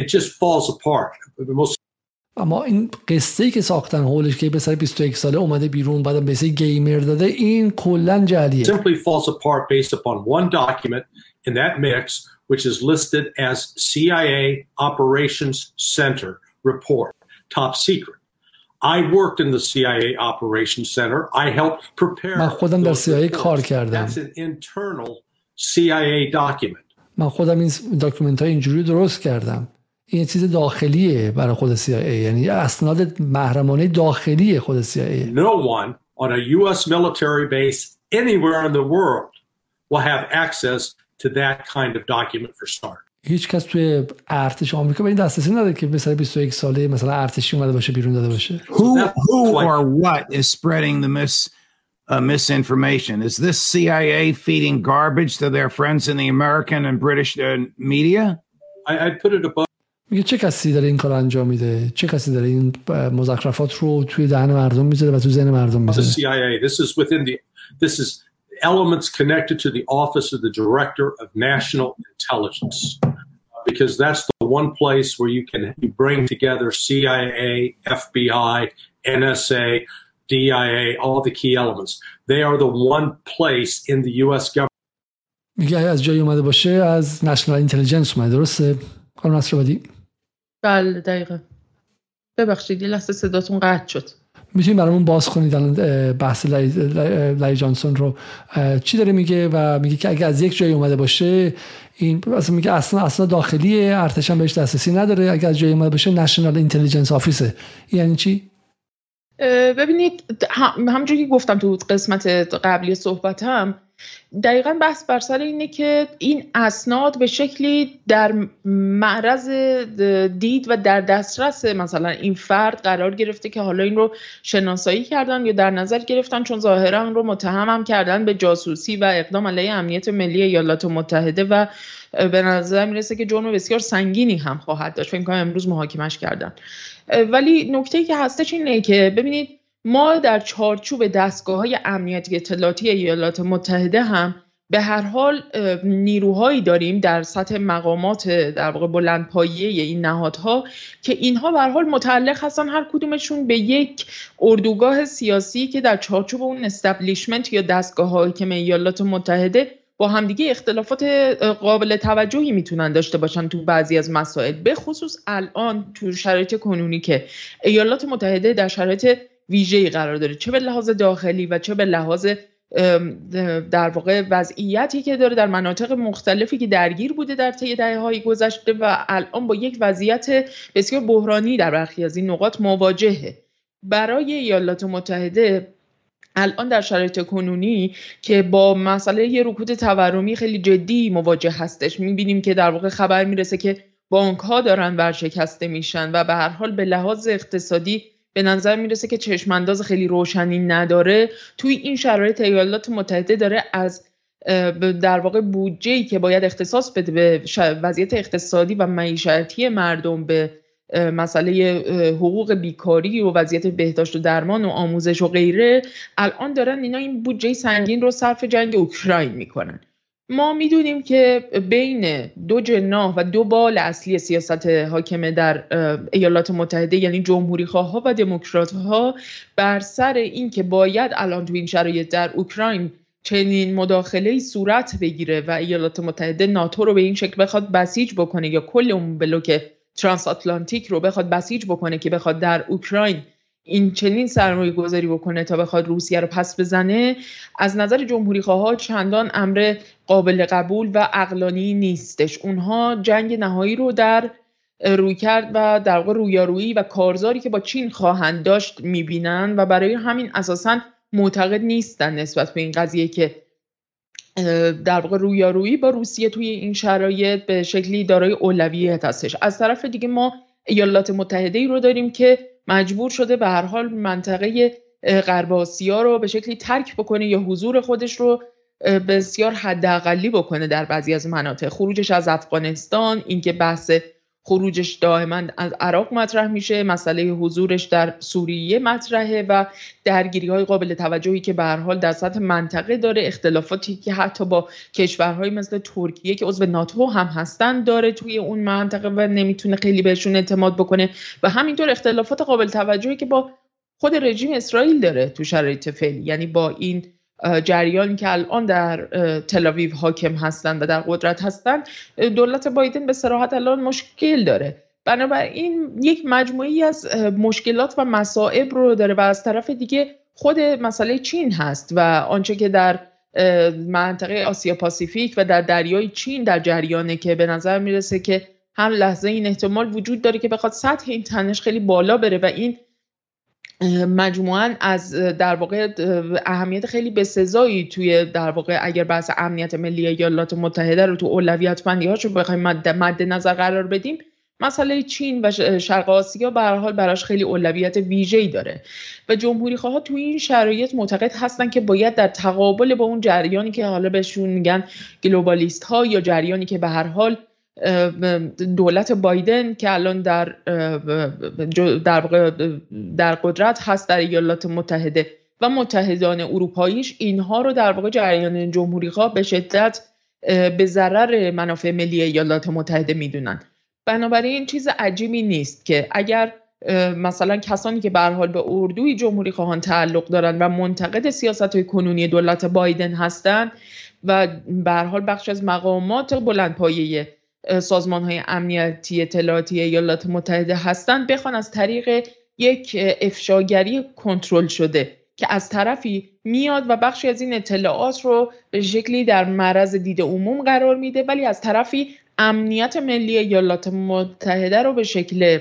Speaker 4: it just falls apart. The most
Speaker 1: اما این قصه ای که ساختن هولش که سر 21 ساله اومده بیرون بعد به گیمر داده این کلا جعلیه
Speaker 4: simply falls apart based upon one document in that mix which is listed as CIA Operations Center report top secret I worked in the CIA Operations Center I helped prepare
Speaker 1: من خودم در CIA کار کردم
Speaker 4: That's an internal CIA document
Speaker 1: من خودم این داکیومنت های اینجوری درست کردم این چیز داخلیه برای خود CIA یعنی اسناد محرمانه داخلی خود CIA
Speaker 4: No one on a US military base anywhere in the world will have access to that kind of document for start.
Speaker 1: هیچ کس توی ارتش آمریکا به این دسترسی نداره که مثلا 21 ساله مثلا ارتشی اومده باشه بیرون داده باشه
Speaker 3: Who, who or what is spreading the mis, uh, misinformation? Is this CIA feeding garbage to their friends in the American and British uh, media?
Speaker 4: I, I'd put it above
Speaker 1: میگه چه کسی داره این کار انجام میده چه کسی داره این مزخرفات رو توی دهن مردم میذاره و تو ذهن مردم میذاره
Speaker 4: the CIA this is within the this is elements connected to the office of the director of national intelligence because that's the one place where you can bring together CIA FBI NSA DIA all the key elements they are the one place in the US government
Speaker 1: میگه از جایی اومده باشه از نشنال اینتلیجنس اومده درسته خانم نصر
Speaker 2: بله دقیقا. ببخشید یه لحظه صداتون قطع شد.
Speaker 1: می‌تونید برامون باز کنید بحث لای, جانسون رو. چی داره میگه و میگه که اگه از یک جایی اومده باشه این اصلا میگه اصلا اصلا داخلی ارتش هم بهش دسترسی نداره. اگه از جایی اومده باشه نشنال اینتلیجنس آفیسه یعنی چی؟
Speaker 2: ببینید همونجوری که گفتم تو قسمت قبلی صحبتم دقیقا بحث بر سر اینه که این اسناد به شکلی در معرض دید و در دسترس مثلا این فرد قرار گرفته که حالا این رو شناسایی کردن یا در نظر گرفتن چون ظاهرا رو متهم هم کردن به جاسوسی و اقدام علیه امنیت ملی ایالات متحده و به نظر می‌رسه که جرم بسیار سنگینی هم خواهد داشت. فکر کنم امروز محاکمش کردن. ولی نکته که هستش اینه که ببینید ما در چارچوب دستگاه های امنیتی اطلاعاتی ایالات متحده هم به هر حال نیروهایی داریم در سطح مقامات در واقع بلندپایه این نهادها که اینها به هر حال متعلق هستن هر کدومشون به یک اردوگاه سیاسی که در چارچوب اون استبلیشمنت یا دستگاه های که ایالات متحده با همدیگه اختلافات قابل توجهی می‌تونن داشته باشن تو بعضی از مسائل. به خصوص الان تو شرایط کنونی که ایالات متحده در شرایط ویژه‌ای قرار داره. چه به لحاظ داخلی و چه به لحاظ در واقع وضعیتی که داره در مناطق مختلفی که درگیر بوده در طی دهه های گذشته و الان با یک وضعیت بسیار بحرانی در برخی از این نقاط مواجهه. برای ایالات متحده الان در شرایط کنونی که با مسئله یه رکود تورمی خیلی جدی مواجه هستش. می‌بینیم که در واقع خبر می‌رسه که بانک ها دارن ورشکسته میشن و به هر حال به لحاظ اقتصادی به نظر می‌رسه که چشمانداز خیلی روشنی نداره. توی این شرایط ایالات متحده داره از در واقع بودجه که باید اختصاص بده به وضعیت اقتصادی و معیشتی مردم به مسئله حقوق بیکاری و وضعیت بهداشت و درمان و آموزش و غیره الان دارن اینا این بودجه سنگین رو صرف جنگ اوکراین می‌کنن. ما می‌دونیم که بین دو جناح و دو بال اصلی سیاست حاکمه در ایالات متحده یعنی جمهوری ها و دموکرات ها بر سر اینکه باید الان تو این شرایط در اوکراین چنین مداخله صورت بگیره و ایالات متحده ناتو رو به این شکل بخواد بسیج بکنه یا کل اون بلوک ترانس آتلانتیک رو بخواد بسیج بکنه که بخواد در اوکراین این چنین سرمایه گذاری بکنه تا بخواد روسیه رو پس بزنه از نظر جمهوری خواه چندان امر قابل قبول و اقلانی نیستش. اونها جنگ نهایی رو در روی کرد و در واقع رویارویی و کارزاری که با چین خواهند داشت می‌بینن و برای همین اساسا معتقد نیستن نسبت به این قضیه که در واقع رویارویی با روسیه توی این شرایط به شکلی دارای اولویت هستش. از طرف دیگه ما ایالات متحده ای رو داریم که مجبور شده به هر حال منطقه غرب آسیا رو به شکلی ترک بکنه یا حضور خودش رو بسیار حداقلی بکنه در بعضی از مناطق. خروجش از افغانستان اینکه بحث خروجش دائما از عراق مطرح میشه. مسئله حضورش در سوریه مطرحه و درگیری های قابل توجهی که به حال در سطح منطقه داره. اختلافاتی که حتی با کشورهایی مثل ترکیه که عضو ناتو هم هستن داره توی اون منطقه و نمی‌تونه خیلی بهشون اعتماد بکنه. و همینطور اختلافات قابل توجهی که با خود رژیم اسرائیل داره تو شرایط فعلی. یعنی با این جریانی که الان در تلاویو حاکم هستند و در قدرت هستند دولت بایدن به صراحت الان مشکل داره. بنابراین یک مجموعی از مشکلات و مصائب رو داره و از طرف دیگه خود مسئله چین هست و آنچه که در منطقه آسیا پاسیفیک و در دریای چین در جریانه که به نظر می‌رسه که هم لحظه این احتمال وجود داره که بخواد سطح این تنش خیلی بالا بره و این مجموعا از در واقع اهمیت خیلی بسزایی توی در واقع اگر بحث امنیت ملی ایالات متحده رو تو اولویت بندی هاشو بخوایم مد, نظر قرار بدیم مسئله چین و شرق آسیا به هر حال براش خیلی اولویت ویژه‌ای داره. و جمهوری خواه توی این شرایط معتقد هستن که باید در تقابل با اون جریانی که حالا بهشون میگن گلوبالیست ها یا جریانی که به هر حال دولت بایدن که الان در در, در قدرت هست در ایالات متحده و متحدان اروپاییش اینها رو در واقع جریان جمهوری خواه به شدت به ضرر منافع ملی ایالات متحده می‌دونن. بنابراین چیز عجیبی نیست که اگر مثلا کسانی که به حال به اردوی جمهوری خواهان تعلق دارند و منتقد سیاست های کنونی دولت بایدن هستند و به حال بخش از مقامات بلندپایه سازمان های امنیتی اطلاعاتی ایالات متحده هستند بخوان از طریق یک افشاگری کنترل شده که از طرفی میاد و بخشی از این اطلاعات رو به شکلی در معرض دید عموم قرار میده ولی از طرفی امنیت ملی ایالات متحده رو به شکل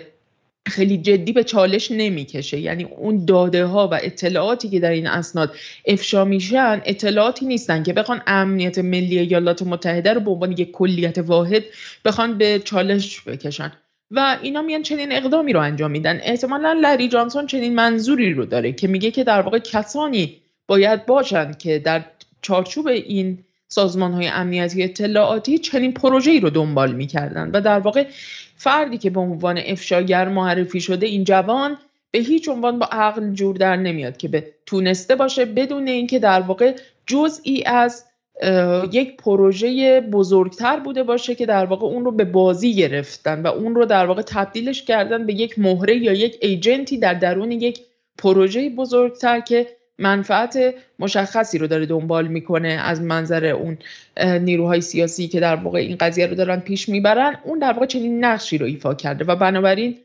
Speaker 2: خیلی جدی به چالش نمی‌کشه. یعنی اون داده ها و اطلاعاتی که در این اسناد افشا میشن اطلاعاتی نیستن که بخوان امنیت ملی ایالات متحده رو به عنوان یک کلیت واحد بخوان به چالش بکشن. و اینا میان چنین اقدامی رو انجام میدن. احتمالا لری جانسون چنین منظوری رو داره که میگه که در واقع کسانی باید باشند که در چارچوب این سازمان های امنیتی اطلاعاتی چنین پروژه‌ای رو دنبال می‌کردن و در واقع فردی که به عنوان افشاگر معرفی شده این جوان به هیچ عنوان با عقل جور در نمیاد که به تونسته باشه بدون اینکه در واقع جزئی از یک پروژه بزرگتر بوده باشه که در واقع اون رو به بازی گرفتن و اون رو در واقع تبدیلش کردن به یک مهره یا یک ایجنتی در درون یک پروژه بزرگتر که منفعت مشخصی رو داره دنبال می‌کنه از منظر اون نیروهای سیاسی که در واقع این قضیه رو دارن پیش می‌برن. اون در واقع چنین نقشی رو ایفا کرده و بنابراین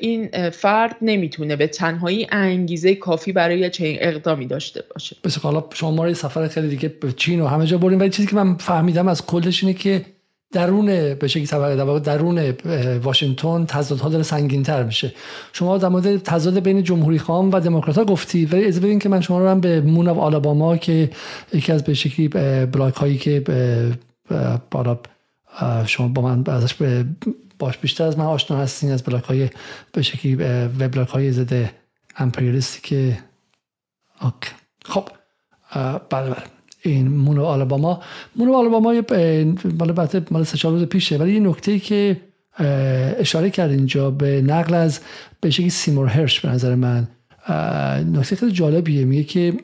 Speaker 2: این فرد نمی‌تونه به تنهایی انگیزه کافی برای چنین اقدامی داشته باشه.
Speaker 1: بس حالا شما ما سفر خیلی دیگه به چین و همه جا بریم. ولی چیزی که من فهمیدم از کلش اینه که درون به شکلی طبقه درون واشنگتن تضادها داره سنگین تر میشه. شما در مورد تضاد بین جمهوری خواهم و دموکرات ها گفتی ولی از بدین که من شما رو هم به مون و آلاباما که یکی از به شکلی بلاک هایی که بالا شما با من ازش باش بیشتر از من آشنا هستین از بلاک های به شکلی وبلاگ های ضد امپریالیستی که خب بله بله. این مونو آلاباما. مونو آلاباما مال مال سه روز پیشه. ولی یه نکته که اشاره کرد اینجا به نقل از به شکلی سیمور هرش به نظر من. نکته خیلی جالبیه. میگه که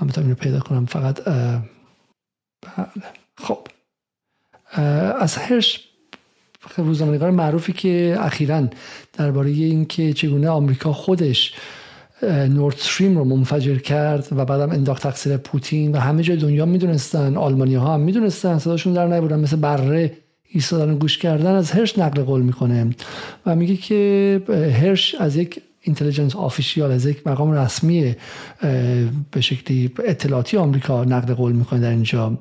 Speaker 1: من می‌تونم اینو پیدا کنم. فقط بله. خب. از هرش روزنامه‌نگار معروفی که اخیرا درباره اینکه چگونه آمریکا خودش نورد رو منفجر کرد و بعدم انداخت تقصیر پوتین و همه جای دنیا می‌دونستن آلمانی ها هم می‌دونستن صداشون در نبودن مثل بره ایستادن گوش کردن از هرش نقل قول می‌کنه. و میگه که هرش از یک اینتلیجنس آفیشیال از یک مقام رسمی به شکلی اطلاعاتی آمریکا نقل قول می‌کنه در اینجا.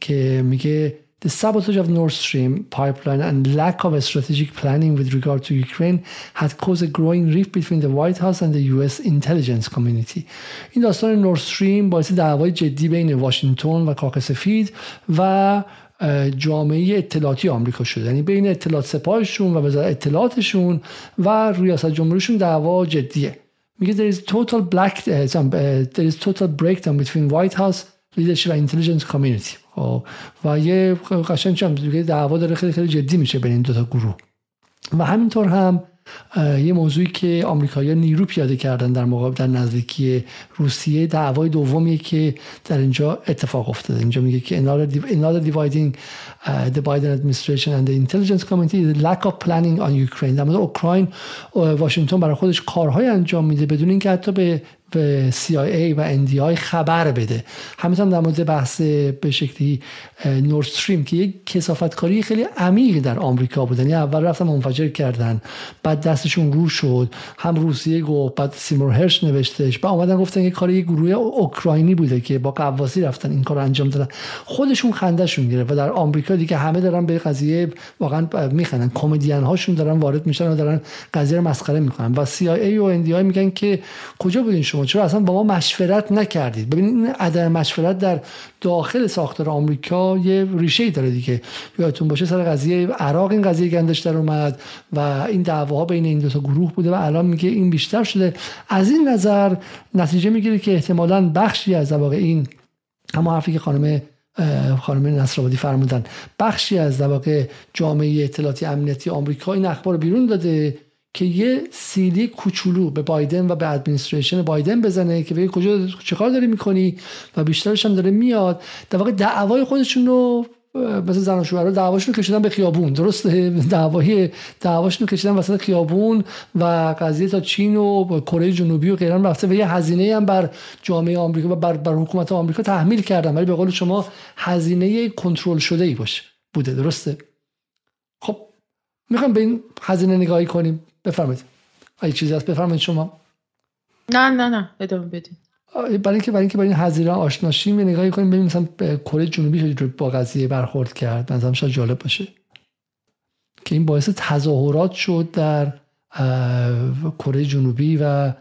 Speaker 1: که میگه The sabotage of Nord Stream pipeline and lack of a strategic planning with regard to Ukraine had caused a growing rift between the White House and the US intelligence community. این داستان نورد استریم باعث دعوای جدی بین واشنگتن و کاخ سفید و جامعه اطلاعاتی آمریکا شده یعنی بین اطلاعات سپاهشون و وزارت اطلاعاتشون و ریاست جمهوریشون دعوا جدیه میگه there is total black there is total breakdown between White House and intelligence community. خب، و یه قشنگ چم دعوا داره خیلی خیلی جدی میشه بین این دو تا گروه و همینطور هم یه موضوعی که آمریکایی‌ها نیرو پیاده کردن در مقابل در نزدیکی روسیه دعوای دومیه که در اینجا اتفاق افتاده اینجا میگه که another dividing the Biden administration and the intelligence community the lack of planning on Ukraine. در مورد اوکراین واشنگتن برای خودش کارهای انجام میده بدون اینکه حتی به به CIA و NDI خبر بده. همینطور در مورد بحث به شکلی نورد استریم که یک کسافتکاری خیلی عمیقی در آمریکا بودن یعنی اول رفتن منفجر کردن بعد دستشون رو شد هم روسیه گفت بعد سیمور هرش نوشتش بعد اومدن گفتن که کار یک گروه اوکراینی بوده که با قواسی رفتن این کار انجام دادن. خودشون خندهشون گرفت و در آمریکا دیگه همه دارن به قضیه واقعا میخندن. کمدین هاشون دارن وارد میشن و دارن قضیه رو مسخره می‌کنن. و CIA و NDI میگن که کجا بودین شما چرا اصلا با ما مشورت نکردید؟ ببینید این عدم مشورت در داخل ساختار آمریکا یه ریشه ای داره دیگه. یادتون باشه سر قضیه عراق این قضیه گندش در اومد و این دعواها بین این دو تا گروه بوده و الان میگه این بیشتر شده. از این نظر نتیجه می‌گیره که احتمالا بخشی از واقع این اما حرفی که خانم خانم نصرآبادی فرمودن بخشی از واقع جامعه اطلاعاتی امنیتی آمریکا این اخبار بیرون داده که یه سیلی کوچولو به بایدن و به ادمنستریشن بایدن بزنه که بگه کجا چه کار داری می‌کنی؟ و بیشترش هم داره میاد. در واقع دعوای خودشون رو مثل زن و شوهر دعواشون کشیدن به خیابون. درسته؟ دعوای دعواشون کشیدن وسط خیابون و قضیه تا چین و کره جنوبی و غیره رفته و یه هزینه هم بر جامعه آمریکا و بر, بر حکومت آمریکا تحمیل کردن. ولی به قول شما هزینه کنترل شده ای باشه بوده. درسته؟ خب می‌خوام به این هزینه نگاهی کنیم. بفرمایید اگه چیزی هست بفرمایید شما
Speaker 2: نه نه نه ادامه بدید
Speaker 1: برای اینکه برای اینکه برای این هزینه آشنا شیم نگاهی کنیم ببینیم مثلا کره جنوبی رو با قضیه برخورد کرد مثلا شاید جالب باشه که این باعث تظاهرات شد در کره جنوبی و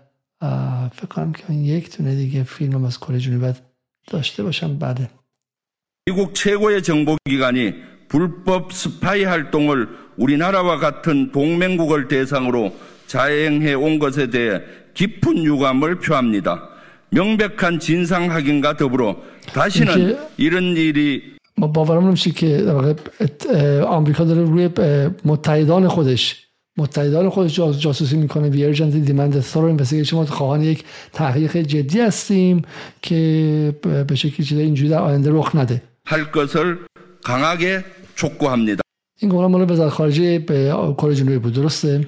Speaker 1: فکر کنم که این یک تونه دیگه فیلم از کره جنوبی داشته باشم بعد
Speaker 5: 미국 최고의 정보기관이 불법 스파이 활동을 우리나라와 같은 동맹국을 대상으로 자행해 온 것에 대해 깊은 유감을 표합니다. 명백한 진상 확인과 더불어 다시는 이런 일이
Speaker 1: ما باورم نمیشه که آمریکا داره روی متحدان خودش متحدان خودش جاسوسی میکنه وی ارجنت دیمند ثرو اینوستیگیشن ما خواهان یک تحقیق جدی هستیم که به شکلی چیزای اینجوری در آینده رخ نده
Speaker 5: 할 것을 강하게 촉구합니다.
Speaker 1: این گمان مال وزارت خارجه به کره جنوبی بود درسته؟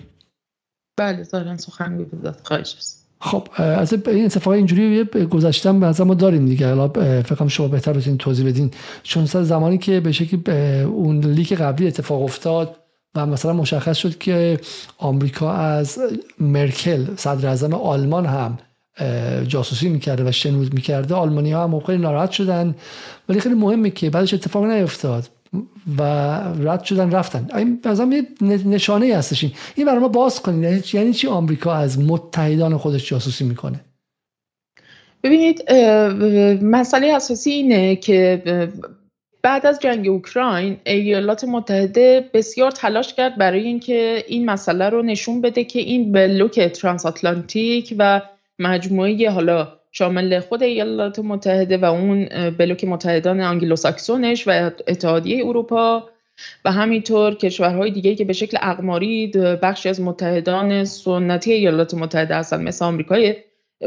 Speaker 2: بله ظاهرا سخنگوی وزارت خارجه. است
Speaker 1: خب از این اتفاق اینجوری گذشتم به ما داریم دیگه. حالا فکر شما بهتر بتونید توضیح بدین. چون سر زمانی که به شکلی اون لیک قبلی اتفاق افتاد و مثلا مشخص شد که آمریکا از مرکل صدر اعظم آلمان هم جاسوسی می‌کرده و شنود می‌کرده آلمانی ها هم خیلی ناراحت شدن. ولی خیلی مهمه که بعدش اتفاق نیفتاد. و رد شدن رفتن. این بازم یه نشانه هستش این. این برای ما باز کنید یعنی, یعنی چی آمریکا از متحدان خودش جاسوسی می‌کنه؟
Speaker 2: ببینید مسئله اساسی اینه که بعد از جنگ اوکراین ایالات متحده بسیار تلاش کرد برای اینکه این مسئله رو نشون بده که این بلوک ترانس آتلانتیک و مجموعه حالا شامل خود ایالات متحده و اون بلوک متحدان آنگلوساکسونش و اتحادیه اروپا و همینطور کشورهای دیگه که به شکل اقماری بخشی از متحدان سنتی ایالات متحده هستن مثل آمریکای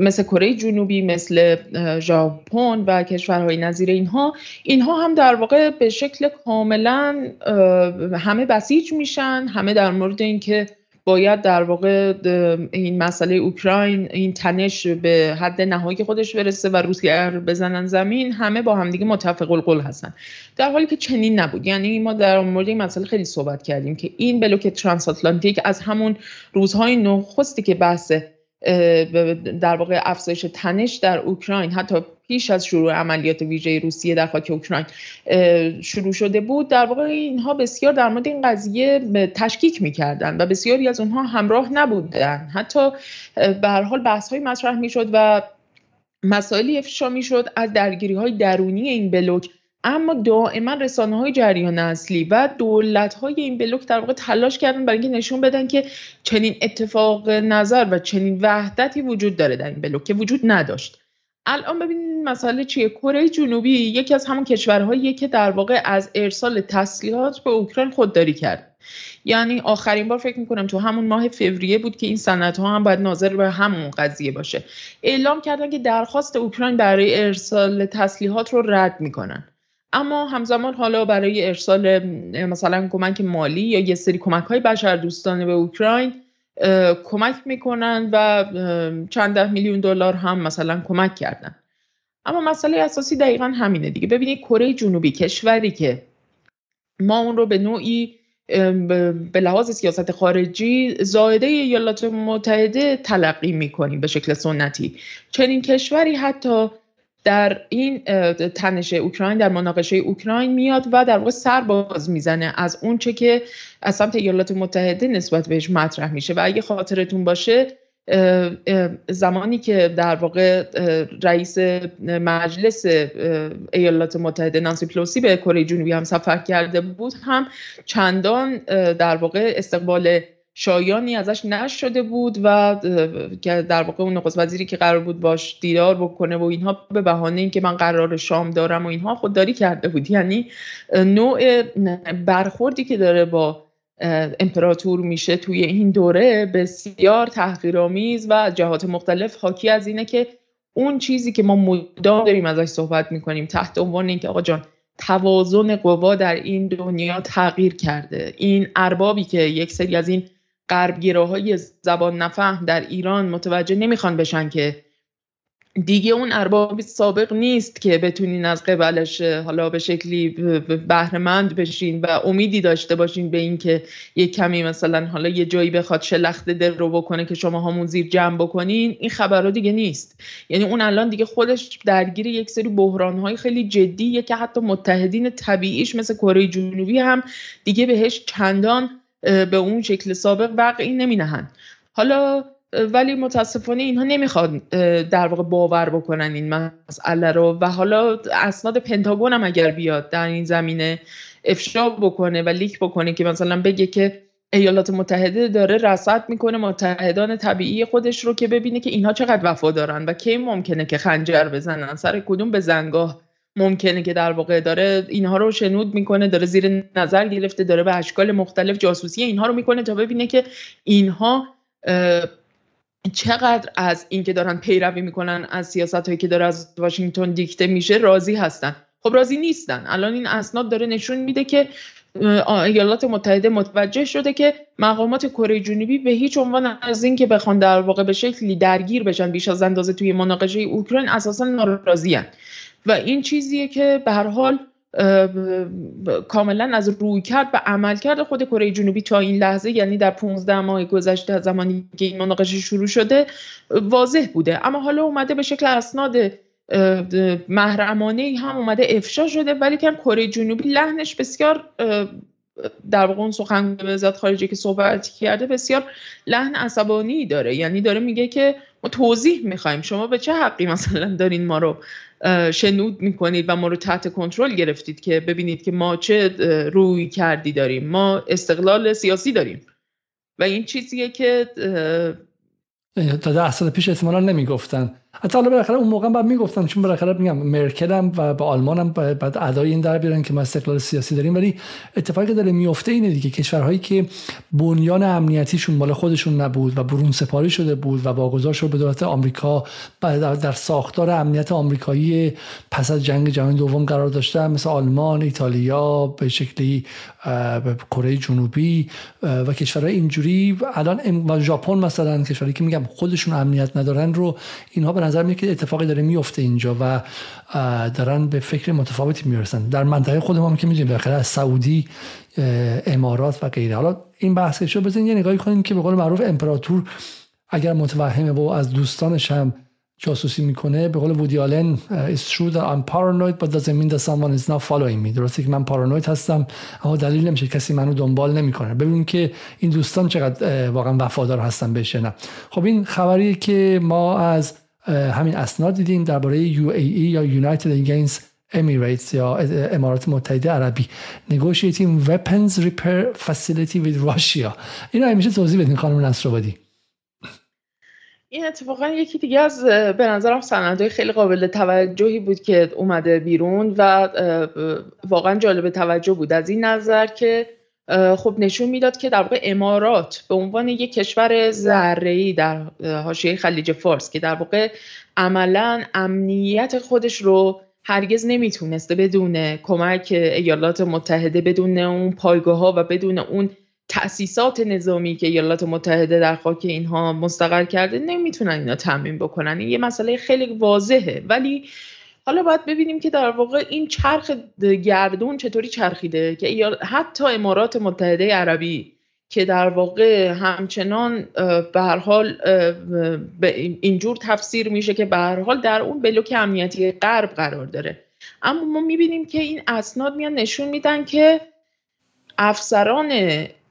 Speaker 2: مثل کره جنوبی مثل ژاپن و کشورهای نظیر اینها. اینها هم در واقع به شکل کاملا همه بسیج میشن همه در مورد اینکه باید در واقع این مسئله اوکراین این تنش به حد نهایی خودش برسه و روسیه بزنن زمین همه با همدیگه متفق القول هستن. در حالی که چنین نبود. یعنی ما در مورد این مسئله خیلی صحبت کردیم که این بلوک ترانس آتلانتیک از همون روزهای نخستی که بحث در واقع افزایش تنش در اوکراین حتی پیش از شروع عملیات ویژه روسیه در خاک اوکراین شروع شده بود. در واقع اینها بسیار در مورد این قضیه تشکیک می‌کردن و بسیاری از اونها همراه نبودن. حتی به هر حال بحث های مطرح می‌شد و مسائلی افشا می‌شد از درگیری های درونی این بلوک. اما دائما رسانه های جریان اصلی و دولت های این بلوک در واقع تلاش کردن برای اینکه نشون بدن که چنین اتفاق نظر و چنین وحدتی وجود داره در این بلوک که وجود نداشت. الان ببینید مسئله چیه؟ کره جنوبی یکی از همون کشورهایی که در واقع از ارسال تسلیحات به اوکراین خودداری کرد یعنی آخرین بار فکر می‌کنم تو همون ماه فوریه بود که این سنت ها هم باید ناظر به همون قضیه باشه. اعلام کردن که درخواست اوکراین برای ارسال تسلیحات رو رد می‌کنن. اما همزمان حالا برای ارسال مثلا کمک مالی یا یه سری کمک های بشر دوستانه به اوکراین کمک می‌کنن و چند ده میلیون دلار هم مثلا کمک کردن. اما مسئله اساسی دقیقا همینه دیگه. ببینید کره جنوبی کشوری که ما اون رو به نوعی به لحاظ سیاست خارجی زایده ایالات متحده تلقی می‌کنیم به شکل سنتی. چنین کشوری حتی در این تنش اوکراین در مناقشه اوکراین میاد و در واقع سر باز می‌زنه از اون چه که از سمت ایالات متحده نسبت بهش مطرح میشه. و اگه خاطرتون باشه زمانی که در واقع رئیس مجلس ایالات متحده نانسی پلوسی به کره جنوبی هم سفر کرده بود هم چندان در واقع استقبال شایانی ازش نشده بود و که در واقع اون نخست وزیری که قرار بود باش دیدار بکنه و اینها به بهانه اینکه من قرار شام دارم و اینها خودداری کرده بود. یعنی نوع برخوردی که داره با امپراتور میشه توی این دوره بسیار تحقیرآمیز و جهات مختلف حاکی از اینه که اون چیزی که ما مدام داریم ازش صحبت می‌کنیم تحت عنوان اینکه آقا جان توازن قوا در این دنیا تغییر کرده. این اربابی که یک سری از این های زبان نفهم در ایران متوجه نمی‌خوان بشن که دیگه اون اربابی سابق نیست که بتونین از قبلش حالا به شکلی بهرهمند بشین و امیدی داشته باشین به اینکه یه کمی مثلا حالا یه جایی بخواد شلخت دل رو بکنه که شما همون زیر جمع بکنین این خبرها دیگه نیست. یعنی اون الان دیگه خودش درگیر یک سری های خیلی جدیه که حتی متحدین طبیعیش مثل کره جنوبی هم دیگه بهش چندان به اون شکل سابق وقعی نمی نهند حالا ولی متاسفانه اینها نمی‌خواد در واقع باور بکنن این مسئله رو و حالا اسناد پنتاگون هم اگر بیاد در این زمینه افشا بکنه و لیک بکنه که مثلا بگه که ایالات متحده داره رصد می‌کنه متحدان طبیعی خودش رو که ببینه که اینها چقدر وفادارن و کی ممکنه که خنجر بزنن سر کدوم به زنگاه ممکنه که در واقع داره اینها رو شنود می‌کنه داره زیر نظر گرفته داره به اشکال مختلف جاسوسی اینها رو می‌کنه تا ببینه که اینها چقدر از اینکه دارن پیروی می‌کنن از سیاست هایی که داره از واشنگتن دیکته میشه راضی هستن. خب راضی نیستن. الان این اسناد داره نشون میده که ایالات متحده متوجه شده که مقامات کره جنوبی به هیچ عنوان از اینکه بخوان در واقع به شکلی درگیر بشن بیش از اندازه توی مناقشه اوکراین اساسا ناراضیان و این چیزیه که به هر حال کاملا از روی کرد و عمل کرد. خود کره جنوبی تا این لحظه یعنی در 15 ماه گذشته از زمانی که این مناقشه شروع شده واضح بوده. اما حالا اومده به شکل اسناد محرمانه هم اومده افشا شده. ولی که کره جنوبی لحنش بسیار در واقع اون سخن وزارت خارجه که صحبت کرده بسیار لحن عصبانی داره. یعنی داره میگه که ما توضیح می‌خوایم. شما به چه حقی مثلا دارین ما رو شنود می‌کنید و ما رو تحت کنترل گرفتید که ببینید که ما چه روی کردی داریم؟ ما استقلال سیاسی داریم. و این چیزیه که
Speaker 1: تا ده سال پیش احتمالا نمی‌گفتن. حتی حالا بالاخره اون موقع بعد می‌گفتن چون بالاخره میگم مرکل هم و به آلمان هم بعد ادای این در بیارن که ما استقلال سیاسی داریم. ولی اتفاقی که داره میفته اینه دیگه کشورهایی که بنیان امنیتیشون مال خودشون نبود و برون سپاری شده بود و واگذار شد به دولت آمریکا در ساختار امنیت آمریکایی پس از جنگ جهانی دوم قرار داشته مثل آلمان، ایتالیا به شکلی کره جنوبی و کشورهای اینجوری الان و ژاپن مثلا کشوری که میگم خودشون امنیت ندارن رو اینها به نظر میاد که اتفاقی داره میفته اینجا و دارن به فکر متفاوتی می‌رسن. در منطقه خودمون که می‌دونیم بالاخره از سعودی امارات و غیره. حالا این بحث شو بزنین یه نگاهی کنیم که به قول معروف امپراتور اگر متوهمه و از دوستانش هم جاسوسی می‌کنه به قول وودی آلن it's true that I'm paranoid but doesn't mean that someone is not following me. درسته که من پارانوید هستم اما دلیل نمیشه کسی منو دنبال نمی‌کنه. ببینیم که این دوستان چقدر واقعا وفادار هستن بهش نه. خب این خبری که ما از همین اسناد دیدیم درباره UAE یا United Against Emirates یا امارات متحده عربی. negotiating weapons repair facility with Russia اینو همیشه توضیح بدین خانم نصرآبادی.
Speaker 2: این اتفاقا یکی دیگه از به نظرم سندهای خیلی قابل توجهی بود که اومده بیرون و واقعا جالب توجه بود. از این نظر که خب نشون می‌داد که در واقع امارات به عنوان یک کشور ذره‌ای در حاشیه خلیج فارس که در واقع عملا امنیت خودش رو هرگز نمی‌تونسته بدون کمک ایالات متحده بدون اون پایگاه ها و بدون اون تأسیسات نظامی که ایالات متحده در خاک اینها مستقر کرده نمی‌تونن اینا تمرین بکنن. این یه مسئله خیلی واضحه. ولی حالا باید ببینیم که در واقع این چرخ گردون چطوری چرخیده که حتی امارات متحده عربی که در واقع همچنان به هر حال اینجور تفسیر میشه که به هر حال در اون بلوک امنیتی غرب قرار داره. اما ما می‌بینیم که این اسناد میان نشون میدن که افسران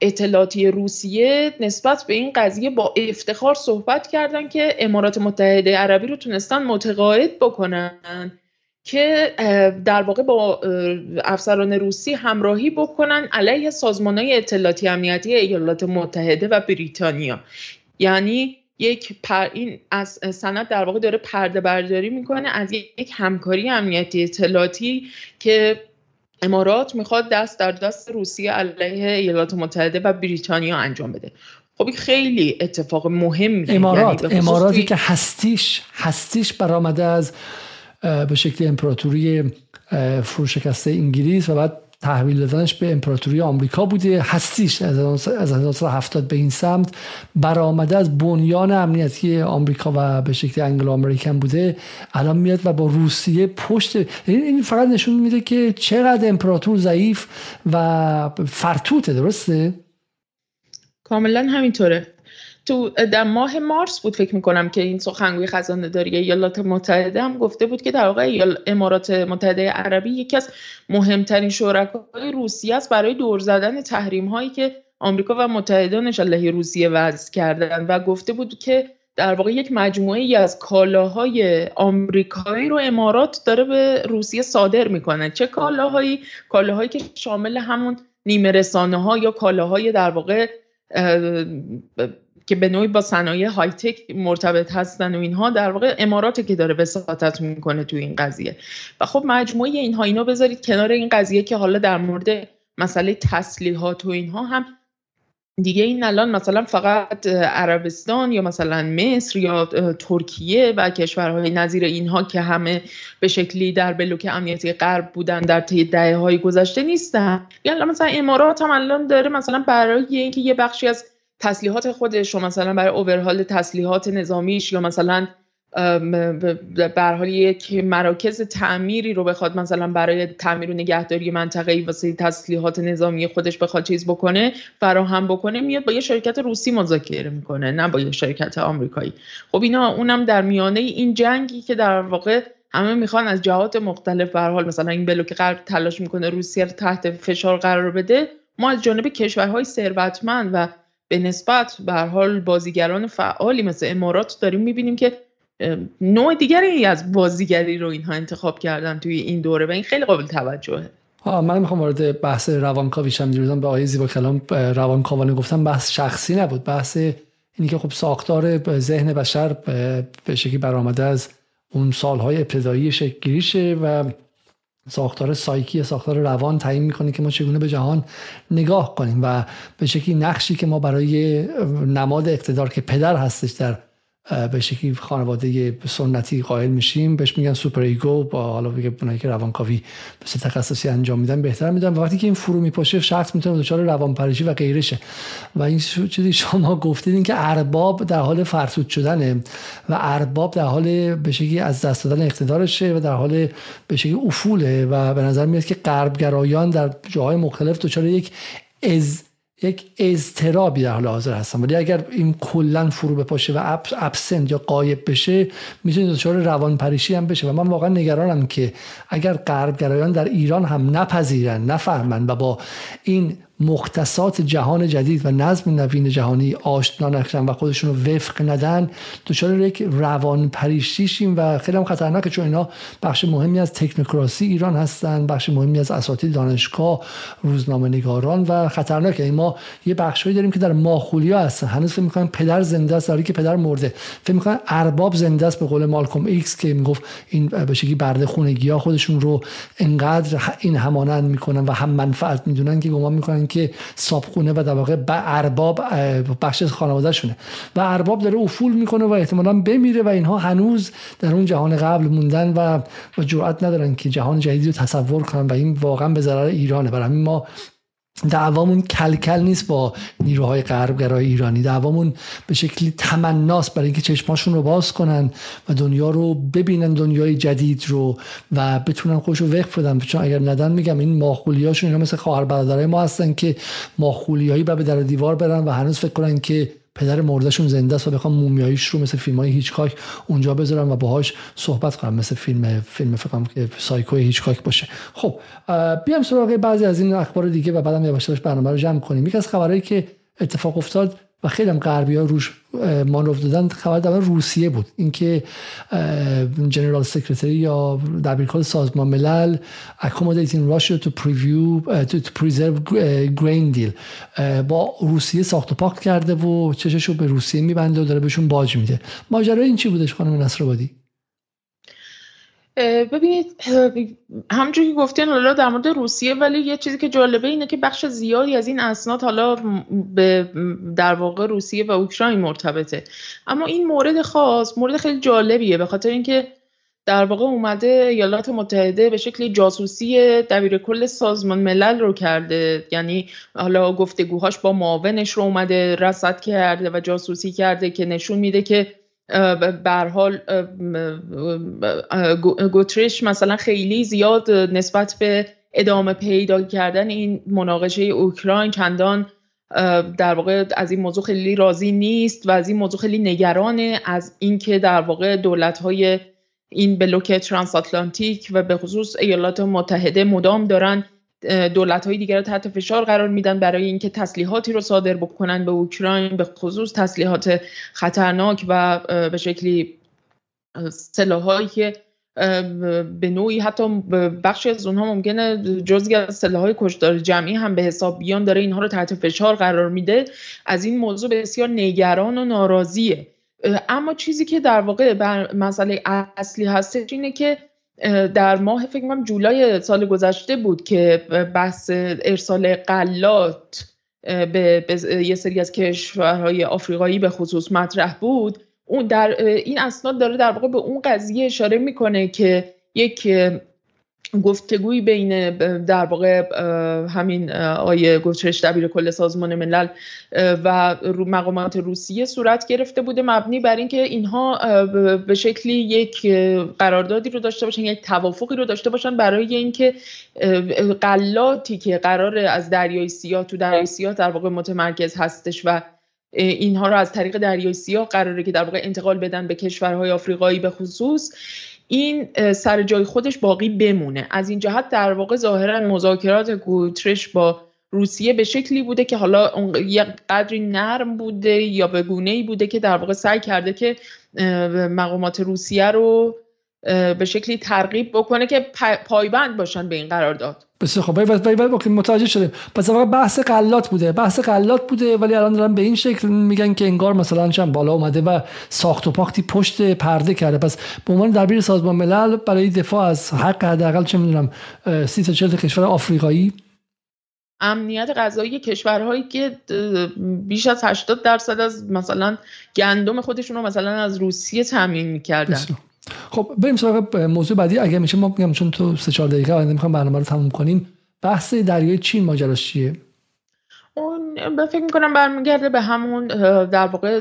Speaker 2: اطلاعاتی روسیه نسبت به این قضیه با افتخار صحبت کردن که امارات متحده عربی رو تونستن متقاعد بکنن. که در واقع با افسران روسی همراهی بکنن علیه سازمان های اطلاعاتی امنیتی ایالات متحده و بریتانیا. یعنی یک پر این از سند در واقع داره پرده برداری می‌کنه از یک همکاری امنیتی اطلاعاتی که امارات می‌خواد دست در دست روسیه علیه ایالات متحده و بریتانیا انجام بده. خب خیلی اتفاق مهم
Speaker 1: امارات یعنی اماراتی که هستیش هستیش برآمده از به شکل امپراتوری فروشکسته انگلیس و بعد تحویل دادنش به امپراتوری آمریکا بوده. هستیش از 1970 به این سمت برآمده از بنیان امنیتی آمریکا و به شکل انگلو آمریکن بوده. الان میاد و با روسیه پشت این فقط نشون میده که چقدر امپراتور ضعیف و فرتوته درسته؟
Speaker 2: کاملا همینطوره. تو در ماه مارس بود فکر می‌کنم که این سخنگوی خزانه داری ایالات متحده هم گفته بود که در واقع امارات متحده عربی یکی از مهمترین شرکای روسیه است برای دور زدن تحریم هایی که آمریکا و متحدانش علیه روسیه وضع کردن و گفته بود که در واقع یک مجموعه ای از کالاهای آمریکایی رو امارات داره به روسیه صادر می‌کنه. چه کالاهایی؟ کالاهایی که شامل همون نیمه رسانه ها یا کالاهای در واقع که به نوعی با صنایع های تک مرتبط هستن و اینها در واقع اماراتی که داره وساطت می‌کنه تو این قضیه. و خب مجموعه اینها اینو بذارید کنار این قضیه که حالا در مورد مسئله تسلیحات و اینها هم دیگه این الان مثلا فقط عربستان یا مثلا مصر یا ترکیه و کشورهای نظیر اینها که همه به شکلی در بلوک امنیتی غرب بودن در طی دهه های گذشته نیستن. یا مثلا امارات هم الان داره مثلا برای اینکه یه بخشی از تسلیحات خودش و مثلا برای اوورهال تسلیحات نظامیش یا مثلا به حال یک مراکز تعمیری رو بخواد مثلا برای تعمیر و نگهداری منطقه واسه تسلیحات نظامی خودش بخواد چیز بکنه فراهم بکنه میاد با یه شرکت روسی مذاکره می‌کنه نه با یه شرکت آمریکایی. خب اینا اونم در میانه این جنگی که در واقع همه می‌خوان از جهات مختلف به حال مثلا این بلوک غرب تلاش می‌کنه روسیه رو تحت فشار قرار بده ما از جانب کشورهای ثروتمند و به نسبت به حال بازیگران فعالی مثل امارات داریم می‌بینیم که نوع دیگری از بازیگری رو اینها انتخاب کردن توی این دوره و این خیلی قابل توجهه.
Speaker 1: من می‌خوام وارد بحث روانکاوی شم دیروزم به آقای زیبا کلام روانکاوانه گفتم بحث شخصی نبود بحث اینی که خب ساختار ذهن بشر به شکلی برآمده از اون سالهای ابتدایی شکل و ساختار سایکی ساختار روان تعیین می‌کنه که ما چگونه به جهان نگاه کنیم و به شکلی نقشی که ما برای نماد اقتدار که پدر هستش در به شکلی خانواده سنتی قائل میشیم. بهش میگن superego با حالا بگه اونایی که روانکاوی به تخصصی انجام میدن بهتر میدن. و وقتی که این فرو میپاشه شخص می‌تونه دچار روانپریشی و غیرشه. و این چیزی شما گفتید این که ارباب در حال فرسود شدنه و ارباب در حال به شکلی از دست دادن اقتدارشه و در حال به شکلی افوله و به نظر میاد که غربگرایان در جاهای مختلف دچار یک از یک اضطرابی در حال حاضر هستن. ولی اگر این کلا فرو بپاشه و ابسنت یا قایب بشه می‌تونه دچار روان پریشی هم بشه. و من واقعا نگرانم که اگر غربگرایان در ایران هم نپذیرن نفهمن و با این مختصات جهان جدید و نظم نوین جهانی آشنا نشن و خودشون رو وفق ندن دچار یک روان پریشیشیم و خیلی هم خطرناکه چون اینا بخش مهمی از تکنوکراسی ایران هستن بخش مهمی از اساتید دانشگاه روزنامه نگاران و خطرناکه. این ما یه بخشهایی داریم که در ماخولیا هستن. هنوز فکر می‌کنن پدر زنده است که پدر مرده. فکر می‌کنن ارباب زنده است به قول مالکوم ایکس که می‌گفت این به برده خونگی ها خودشون رو انقدر این همانند می‌کنن و هم منفعت می‌دونن که گمان می‌کنن که صابخونه و در واقع ارباب بخش خانوادهشونه. و ارباب داره افول می‌کنه و احتمالا بمیره و اینها هنوز در اون جهان قبل موندن و و جرأت ندارن که جهان جدیدی رو تصور کنن و این واقعا به ضرر ایرانه. برای ما دعوامون کلکل نیست با نیروهای غربگرای ایرانی. دعوامون به شکلی تمناست برای اینکه چشماشون رو باز کنن و دنیا رو ببینن دنیای جدید رو و بتونن خوش رو وقف بدن. چون اگر ندن میگم این ماخولیاشون اینا مثل خواهر برادرای ما هستن که ماخولیایی به در دیوار برن و هنوز فکر کنن که پدر مردشون زنده است و بخوام مومیاییش رو مثل فیلم های هیچکاک اونجا بذارم و باهاش صحبت کنم مثل فیلم فیلم فکرم که سایکو هیچکاک باشه. خب بیام سراغ بعضی از این اخبار دیگه و بعدم یواش یواش برنامه رو جمع کنیم. یکی از خبرهایی که اتفاق افتاد و خیلی هم غربی ها روش مانور دادن خبر در روسیه بود. اینکه جنرال سکرتری یا دبیرکل سازمان ملل Russia to preview to, to preserve grain deal. با روسیه ساخت و پاک کرده و چشش رو به روسیه میبنده و داره بهشون باج میده. ماجرا این چی بودش خانم نصرآبادی؟
Speaker 2: ببینید همونجور که گفتین حالا در مورد روسیه ولی یه چیزی که جالبه اینه که بخش زیادی از این اسناد حالا به در واقع روسیه و اوکراین مرتبطه. اما این مورد خاص مورد خیلی جالبیه به خاطر اینکه در واقع اومده ایالات متحده به شکل جاسوسی دبیر کل سازمان ملل رو کرده. یعنی حالا گفتگوهاش با معاونش رو اومده رصد کرده و جاسوسی کرده که نشون میده که بر حال گوتریش مثلا خیلی زیاد نسبت به ادامه پیدا کردن این مناقشه اوکراین چندان در واقع از این موضوع خیلی راضی نیست و از این موضوع خیلی نگرانه از اینکه در واقع دولت های این بلوک ترانس آتلانتیک و به خصوص ایالات متحده مدام دارن دولت های دیگر رو تحت فشار قرار میدن برای اینکه تسلیحاتی رو صادر بکنن به اوکراین به خصوص تسلیحات خطرناک و به شکلی سلاحایی که به نوعی حتی بخشی از اونها ممکنه جزگی از سلاح کشدار جمعی هم به حساب بیان داره اینها رو تحت فشار قرار میده. از این موضوع بسیار نگران و ناراضیه. اما چیزی که در واقع بر مسئله اصلی هستش اینه که در ماه فکر کنم جولای سال گذشته بود که بحث ارسال قلات به, یه سری از کشورهای آفریقایی به خصوص مطرح بود. اون در این اسناد داره در واقع به اون قضیه اشاره می‌کنه که یک گفتگوی بین در واقع همین آیه گفترش دبیر کل سازمان ملل و مقامات روسیه صورت گرفته بوده مبنی بر اینکه اینها به شکلی یک قراردادی رو داشته باشن یک توافقی رو داشته باشن برای اینکه قلاتی که قرار از دریای سیاه تو دریای سیاه در واقع متمرکز هستش و اینها رو از طریق دریای سیاه قراره که در واقع انتقال بدن به کشورهای آفریقایی به خصوص. این سر جای خودش باقی بمونه. از این جهت در واقع ظاهرا مذاکرات گوترش با روسیه به شکلی بوده که حالا یه قدری نرم بوده یا به گونه ای بوده که در واقع سعی کرده که مقامات روسیه رو به شکلی ترغیب بکنه که پایبند باشن به این قرارداد.
Speaker 1: بسیار خب ولی متوجه شده پس واقعا بحث قلات بوده. بحث قلات بوده ولی الان دارن به این شکل میگن که انگار مثلا چند بالا اومده و ساخت و پاختی پشت پرده کرده. پس به عنوان دبیر سازمان ملل برای دفاع از حق حداقل چه می‌دونم سی تا 40 کشور آفریقایی.
Speaker 2: امنیت غذایی کشورهایی که بیش از 80 درصد از مثلا گندم خودشون رو مثلا از روسیه تامین می‌کردن.
Speaker 1: خب بریم سراغ موضوع بعدی. اگر میشه ما میگم چون تو سه چهار دقیقه آینده می‌خوام برنامه رو تموم کنیم. بحث دریای چین ماجراش چیه؟
Speaker 2: اون به فکر می‌کنم برمیگرده به همون در واقع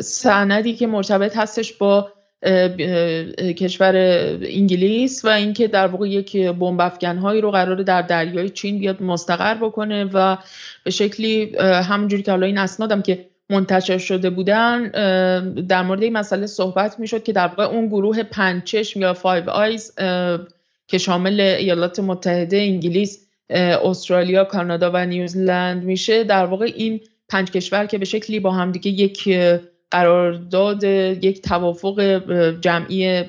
Speaker 2: سندی که مرتبط هستش با کشور انگلیس و اینکه در واقع یک بمب هایی رو قرار در دریای چین بیاد مستقر بکنه و به شکلی همونجوری که حالا این اسنادم که منتشر شده بودن در مورد این مسئله صحبت می‌شد که در واقع اون گروه پنج چشم یا Five Eyes که شامل ایالات متحده انگلیس استرالیا کانادا و نیوزلند میشه در واقع این پنج کشور که به شکلی با همدیگه یک قرارداد یک توافق جمعی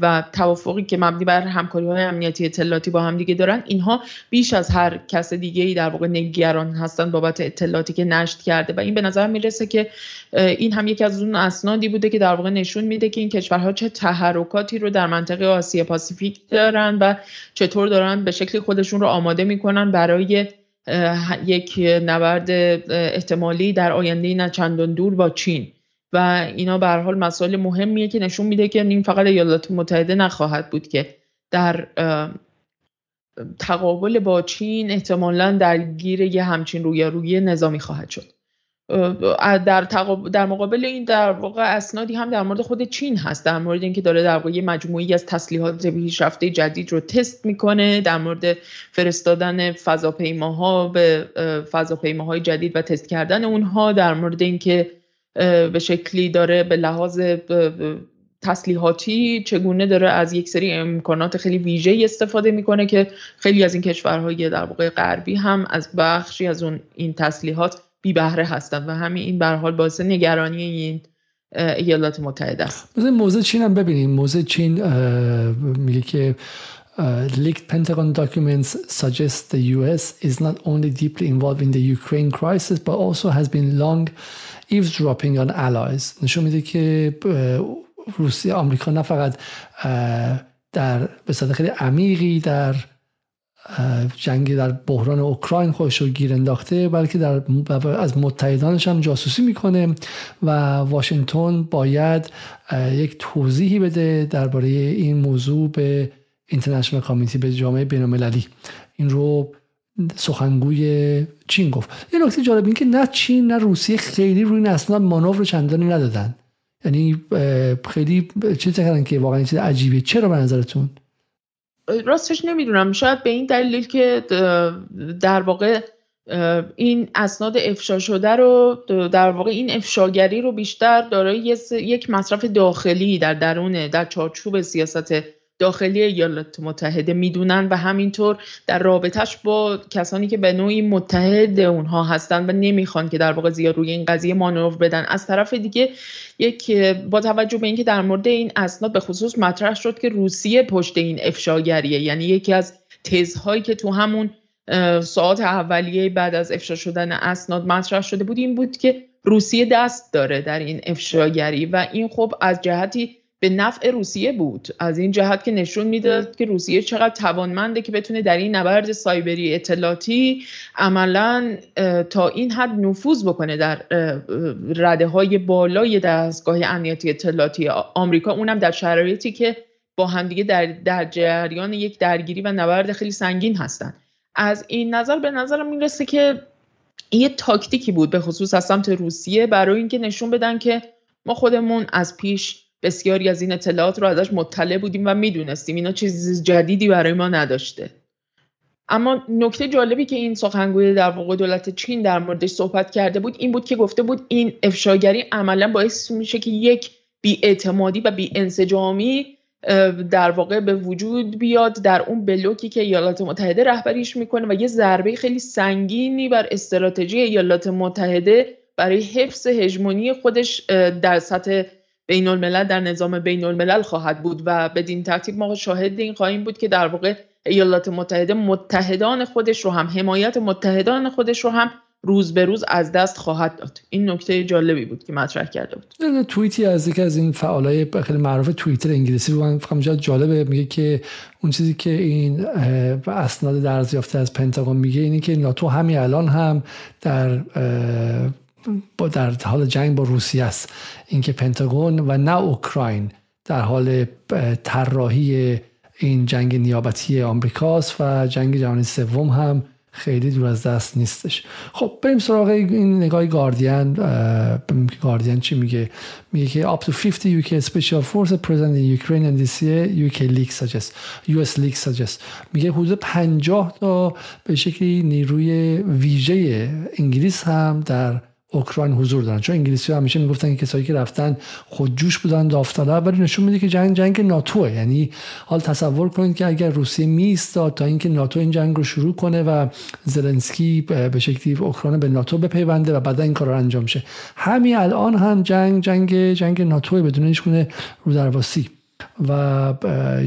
Speaker 2: و توافقی که مبنی بر همکاری های امنیتی اطلاعاتی با هم دیگه دارن. اینها بیش از هر کس دیگه ای در واقع نگران هستن بابت اطلاعاتی که نشت کرده. و این به نظر می‌رسه که این هم یکی از اون اسنادی بوده که در واقع نشون میده که این کشورها چه تحرکاتی رو در منطقه آسیا پاسیفیک دارن و چطور دارن به شکلی خودشون رو آماده می‌کنن برای یک نبرد احتمالی در آینده نه چندان دور با چین. و اینا به حال مسائل مهمیه که نشون میده که این فقط ایالات متحده نخواهد بود که در تقابل با چین احتمالا درگیر یه همچین روی نظامی خواهد شد. در, در مقابل این در واقع اسنادی هم در مورد خود چین هست در مورد اینکه داره در واقع مجموعی از تسلیحات پیشرفته جدید رو تست می‌کنه در مورد فرستادن فضاپیماها به فضاپیماهای جدید و تست کردن اونها در مورد اینکه به شکلی داره به لحاظ تسلیحاتی چگونه داره از یک سری امکانات خیلی ویژه استفاده می‌کنه که خیلی از این کشورهای در واقع غربی هم از بخشی از اون این تسلیحات بی بهره هستند و همین این به حال باعث نگرانی این ایالات متحده است.
Speaker 1: موضوع چین هم ببینیم. موضوع چین میگه که Uh, leaked Pentagon documents suggest the US is not only deeply involved in the Ukraine crisis but also has been long eavesdropping on allies. نشون میده که روسیه آمریکا نه فقط در به خیلی عمیقی در جنگ در بحران اوکراین خودش رو گیر انداخته بلکه در از متحدانش هم جاسوسی می‌کنه و واشنگتن باید یک توضیحی بده درباره این موضوع به اینترنشنال کامیتی به جامعه بینالمللی. این رو سخنگوی چین گفت. یه نکته جالب این که نه چین نه روسیه خیلی روی این اسناد مانور چندانی ندادن. یعنی خیلی چیز کردن که واقعا چیز عجیبه چرا به نظرتون؟
Speaker 2: راستش نمی‌دونم. شاید به این دلیل که در واقع این اسناد افشا شده رو در واقع این افشاگری رو بیشتر دارای یک مصرف داخلی در درون در چارچوب سیاست داخلی ایالات متحده می‌دونن و همینطور در رابطهش با کسانی که به نوعی متحد اونها هستن و نمی‌خوان که در واقع زیاد روی این قضیه مانور بدن. از طرف دیگه یک با توجه به اینکه در مورد این اسناد به خصوص مطرح شد که روسیه پشت این افشاگریه یعنی یکی از تزهایی که تو همون ساعت اولیه بعد از افشا شدن اسناد مطرح شده بود این بود که روسیه دست داره در این افشاگری و این خب از جهتی به نفع روسیه بود. از این جهت که نشون می‌داد که روسیه چقدر توانمنده که بتونه در این نبرد سایبری اطلاعاتی عملا تا این حد نفوذ بکنه در رده های بالای دستگاه امنیتی اطلاعاتی آمریکا. اونم در شرایطی که با همدیگه در, در جریان یک درگیری و نبرد خیلی سنگین هستند. از این نظر به نظرم می‌رسه که یه تاکتیکی بود به خصوص از سمت روسیه برای اینکه نشون بدن که ما خودمون از پیش بسیاری از این اطلاعات رو ازش مطلع بودیم و می‌دونستیم. اینا چیز جدیدی برای ما نداشته. اما نکته جالبی که این سخنگوی در واقع دولت چین در موردش صحبت کرده بود این بود که گفته بود این افشاگری عملا باعث میشه که یک بیاعتمادی و بیانسجامی در واقع به وجود بیاد در اون بلوکی که ایالات متحده رهبریش می‌کنه و یه ضربه خیلی سنگینی بر استراتژی ایالات متحده برای حفظ هژمونی خودش در سطح بین الملل در نظام بین الملل خواهد بود و بدین ترتیب ما شاهد این خواهیم بود که در واقع ایالات متحده متحدان خودش رو هم حمایت متحدان خودش رو هم روز به روز از دست خواهد داد. این نکته جالبی بود که مطرح کرده بود.
Speaker 1: توییتی از یکی از این فعالای خیلی معروف توییتر انگلیسی رو من فکر جالبه میگه که اون چیزی که این اسناد یافته از پنتاگون میگه اینه که ناتو همین الان هم در با در حال جنگ با روسیه است. اینکه پنتاگون و نه اوکراین در حال طراحی این جنگ نیابتی آمریکاست و جنگ جهانی سوم هم خیلی دور از دست نیستش. خب بریم سراغ این نگاه گاردین. گاردین چی میگه. میگه که up to 50 UK special forces present in Ukraine and this year UK leak suggests US leak suggests. میگه حدود 50 تا به شکلی نیروی ویژه انگلیس هم در اوکراین حضور دارن. چون انگلیسی ها همیشه می‌گفتن که کسایی که رفتن خودجوش بودن داوطلب. ولی نشون میده که جنگ جنگ ناتوه یعنی حال تصور کنید که اگر روسیه میستاد تا اینکه ناتو این جنگ رو شروع کنه و زلنسکی به شکلی اوکراین به ناتو بپیونده و بعد این کار رو انجام شه. همین الان هم جنگ جنگ جنگ ناتو بدون هیچ گونه رودرواسی و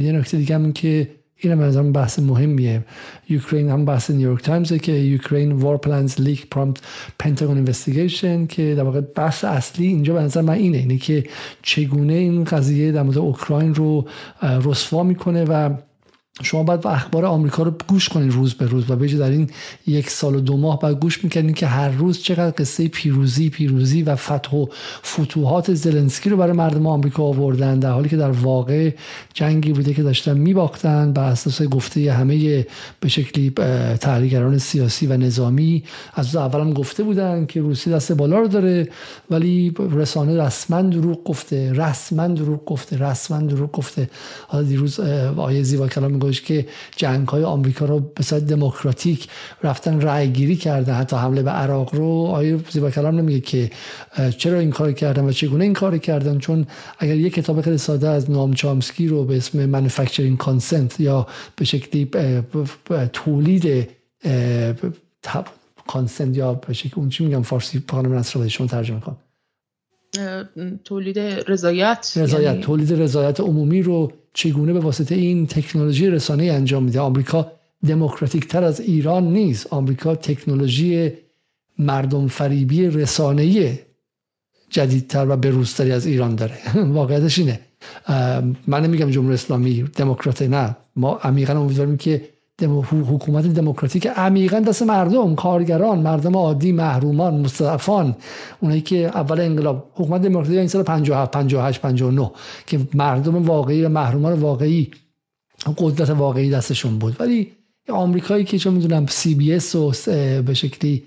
Speaker 1: یه نکته دیگه هم که این هم بحث مهمیه. Ukraine هم بحث نیویورک تایمز که Ukraine war plans leak prompts Pentagon investigation که در واقع بحث اصلی اینجا به نظر من اینه اینه که چگونه این قضیه در مورد اوکراین رو رسوا می‌کنه و شما باید اخبار آمریکا رو گوش کنید روز به روز و بجه در این یک سال و دو ماه باید گوش می‌کنید که هر روز چقدر قصه پیروزی پیروزی و فتح و فتوحات زلنسکی رو برای مردم آمریکا آوردن در حالی که در واقع جنگی بوده که داشتن میباختن بر اساس گفته همه به شکلی تحلیلگران سیاسی و نظامی. از اول هم گفته بودن که روسی دست بالا رو داره ولی رسانه رسما دروغ گفته رسما دروغ گفته رسما دروغ گفته. حالا دیروز آیه زیبا کلام که جنگ های آمریکا رو به صورت دموکراتیک رفتن رأی گیری کردن حتی حمله به عراق رو آیه زیبا کلام نمیگه که چرا این کار کردن و چگونه این کار کردن؟ چون اگر یک کتاب خیلی ساده از نام چامسکی رو به اسم manufacturing consent یا به شکلی تولید کانسنت یا به شکلی اون چی میگم فارسی خانم نصر شما ترجمه کن
Speaker 2: تولید رضایت
Speaker 1: رضایت یعنی... تولید رضایت عمومی رو چگونه به واسطه این تکنولوژی رسانه انجام میده؟ آمریکا دموکراتیک تر از ایران نیست. آمریکا تکنولوژی مردم فریبی رسانه‌ای جدیدتر و بروزتری از ایران داره. واقعیتش اینه. من نمیگم جمهوری اسلامی دموکرات نه. ما عمیقا امیدواریم که حکومت دموکراتیک عمیقا دست مردم کارگران مردم عادی محرومان مستضعفان. اونایی که اول انقلاب حکومت دموکراتیک این سال 57 58 59 که مردم واقعی و محرومان واقعی قدرت واقعی دستشون بود. ولی آمریکایی که چون می‌دونم سی بی اس و به شکلی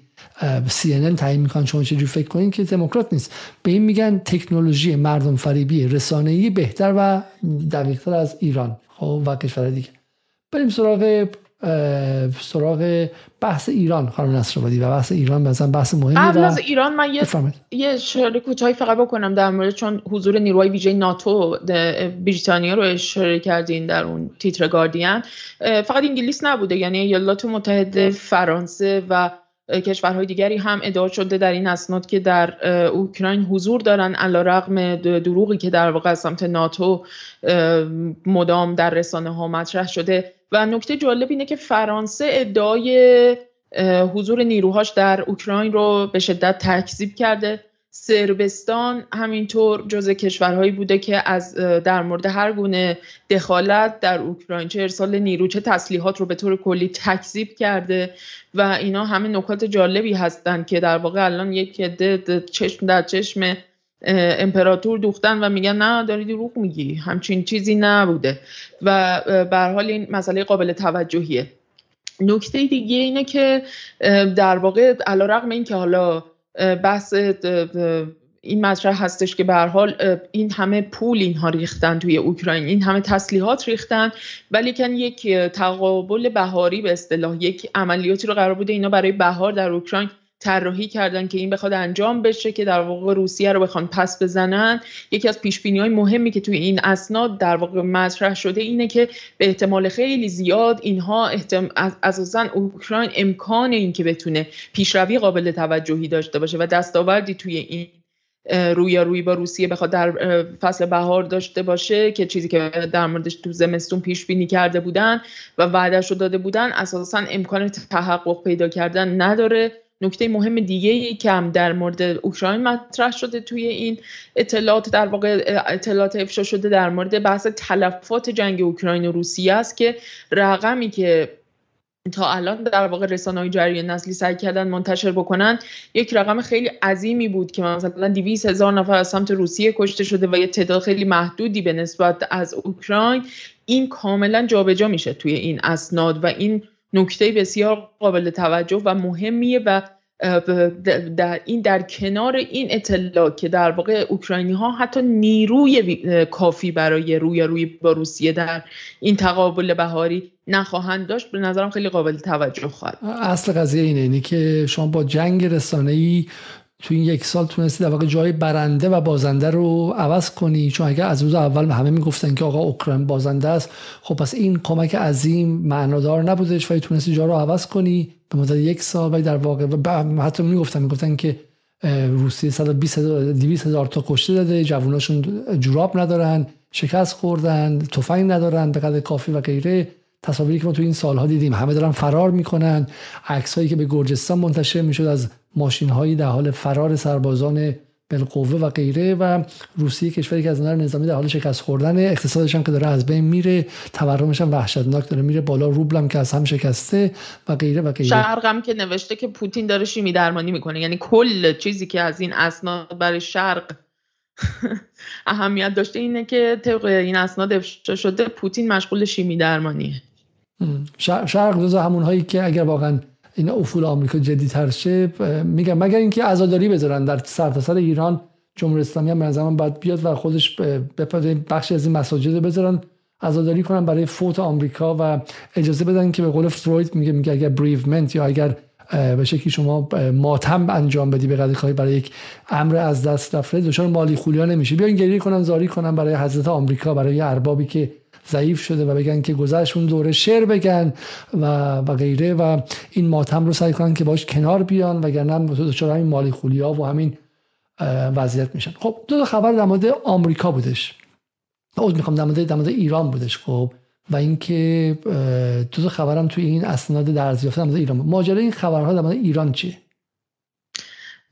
Speaker 1: سی ان تعیین می‌کنن شما چجوری فکر کنین که دموکرات نیست. به این میگن تکنولوژی مردم فریبی رسانه‌ای بهتر و دقیقتر از ایران. خب و کشور دیگه. بریم سراغ سراغ بحث ایران خانم نصرآبادی و بحث ایران مثلا بحث مهمی
Speaker 2: قبل از ایران من یه یه اشاره کوتاهی فقط بکنم در مورد چون حضور نیروهای ویژه ناتو بریتانیا رو اشاره کردین در اون تیتر گاردین. فقط انگلیس نبوده یعنی ایالات متحده فرانسه و کشورهای دیگری هم ادعا شده در این اسناد که در اوکراین حضور دارن علا رقم دروغی که در واقع از سمت ناتو مدام در رسانه ها مطرح شده. و نکته جالب اینه که فرانسه ادعای حضور نیروهاش در اوکراین رو به شدت تکذیب کرده. سربستان همینطور جز کشورهایی بوده که از در مورد هر گونه دخالت در اوکراین چه ارسال نیرو چه تسلیحات رو به طور کلی تکذیب کرده و اینا همه نکات جالبی هستند که در واقع الان یک عده چشم در چشم امپراتور دوختن و میگن نه داری دروغ میگی. همچین چیزی نبوده. و به حال این مسئله قابل توجهیه. نکته دیگه اینه که در واقع علیرغم اینکه حالا بحث این مطرح هستش که به حال این همه پول اینها ریختن توی اوکراین. این همه تسلیحات ریختن. ولی کن یک تقابل بهاری به اصطلاح یک عملیاتی رو قرار بوده اینا برای بهار در اوکراین طراحی کردن که این بخواد انجام بشه که در واقع روسیه رو بخوان پس بزنن. یکی از پیش های مهمی که توی این اسناد در واقع مطرح شده اینه که به احتمال خیلی زیاد اینها احتم... اساسا اوکراین امکان این که بتونه پیشروی قابل توجهی داشته باشه و دستاوردی توی این روی با روسیه بخواد در فصل بهار داشته باشه که چیزی که در موردش تو زمستون پیش بینی کرده بودن و وعدش رو داده بودن اساسا امکان تحقق پیدا کردن نداره. نکته مهم دیگه ای که هم در مورد اوکراین مطرح شده توی این اطلاعات در واقع اطلاعات افشا شده در مورد بحث تلفات جنگ اوکراین و روسیه است که رقمی که تا الان در واقع رسانه های جریان نسلی سعی کردن منتشر بکنن یک رقم خیلی عظیمی بود که مثلا 200 هزار نفر از سمت روسیه کشته شده و یه تعداد خیلی محدودی به نسبت از اوکراین این کاملا جابجا میشه توی این اسناد و این نکته بسیار قابل توجه و مهمیه و در این در کنار این اطلاع که در واقع اوکراینی ها حتی نیروی کافی برای روی روی با روسیه در این تقابل بهاری نخواهند داشت به نظرم خیلی قابل توجه خواهد
Speaker 1: اصل قضیه اینه اینه که شما با جنگ رسانه ای تو این یک سال تونستی در واقع جای برنده و بازنده رو عوض کنی. چون اگر از روز اول همه می‌گفتن که آقا اوکراین بازنده است خب پس این کمک عظیم معنادار نبودش ولی تونستی جا رو عوض کنی به مدت یک سال. ولی در واقع حتی می‌گفتن می‌گفتن که روسیه 120 هزار تا کشته داده. جواناشون جوراب ندارن شکست خوردن تفنگ ندارن به قدر کافی و غیره. تصاویری که ما تو این سالها دیدیم همه دارن فرار می‌کنن. عکسایی که به گرجستان منتشر می‌شد از ماشین هایی در حال فرار سربازان بالقوه و غیره و روسیه کشوری که از نظر نظامی در حال شکست خوردن اقتصادش هم که داره از بین میره تورمش هم وحشتناک داره میره بالا روبلم که از هم شکسته و غیره و غیره.
Speaker 2: شرقم که نوشته که پوتین داره شیمی درمانی می‌کنه. یعنی کل چیزی که از این اسناد برای شرق اهمیت داشته اینه که طبق این اسناد افشا شده پوتین مشغول شیمی درمانیه.
Speaker 1: شرق جزو همون هایی که اگر واقعا این افول آمریکا جدی تر شه میگم مگر اینکه عزاداری بذارن در سرتاسر سر ایران جمهوری اسلامی هم به زمان باید بیاد و خودش بخش از این مساجد بذارن عزاداری کنن برای فوت آمریکا و اجازه بدن که به قول فروید میگه میگه اگر بریومنت یا اگر به شکلی شما ماتم انجام بدی به قدر برای یک امر از دست رفته دچار مالی خولیا نمیشه. بیاین گریه کنن زاری کنن برای حضرت آمریکا برای اربابی که ضعیف شده و بگن که گذشت اون دوره شعر بگن و و غیره و این ماتم رو سعی کنن که باش کنار بیان وگرنه دچار همین مالی خولیا و همین وضعیت میشن. خب دو تا خبر در مورد آمریکا بودش. عذر می‌خوام در مورد ایران بودش. خب و اینکه دو خبرم توی این اسناد در مورد ایران ماجرای این خبرها در مورد ایران چیه؟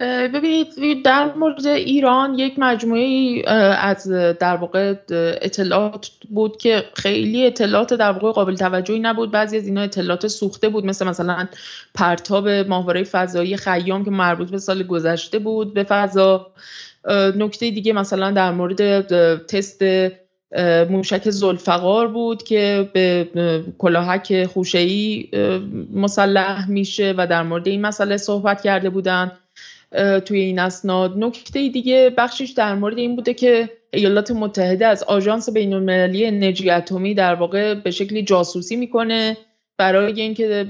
Speaker 2: ببینید در مورد ایران یک مجموعه از در واقع اطلاعات بود که خیلی اطلاعات در واقع قابل توجهی نبود. بعضی از اینا اطلاعات سوخته بود مثل مثلا پرتاب ماهواره فضایی خیام که مربوط به سال گذشته بود به فضا. نکته دیگه مثلا در مورد تست موشک زلفقار بود که به کلاهک خوشه‌ای مسلح میشه و در مورد این مسئله صحبت کرده بودند توی این اسناد. نکته دیگه بخشش در مورد این بوده که ایالات متحده از آژانس بین المللی انرژی اتمی در واقع به شکلی جاسوسی می‌کنه برای اینکه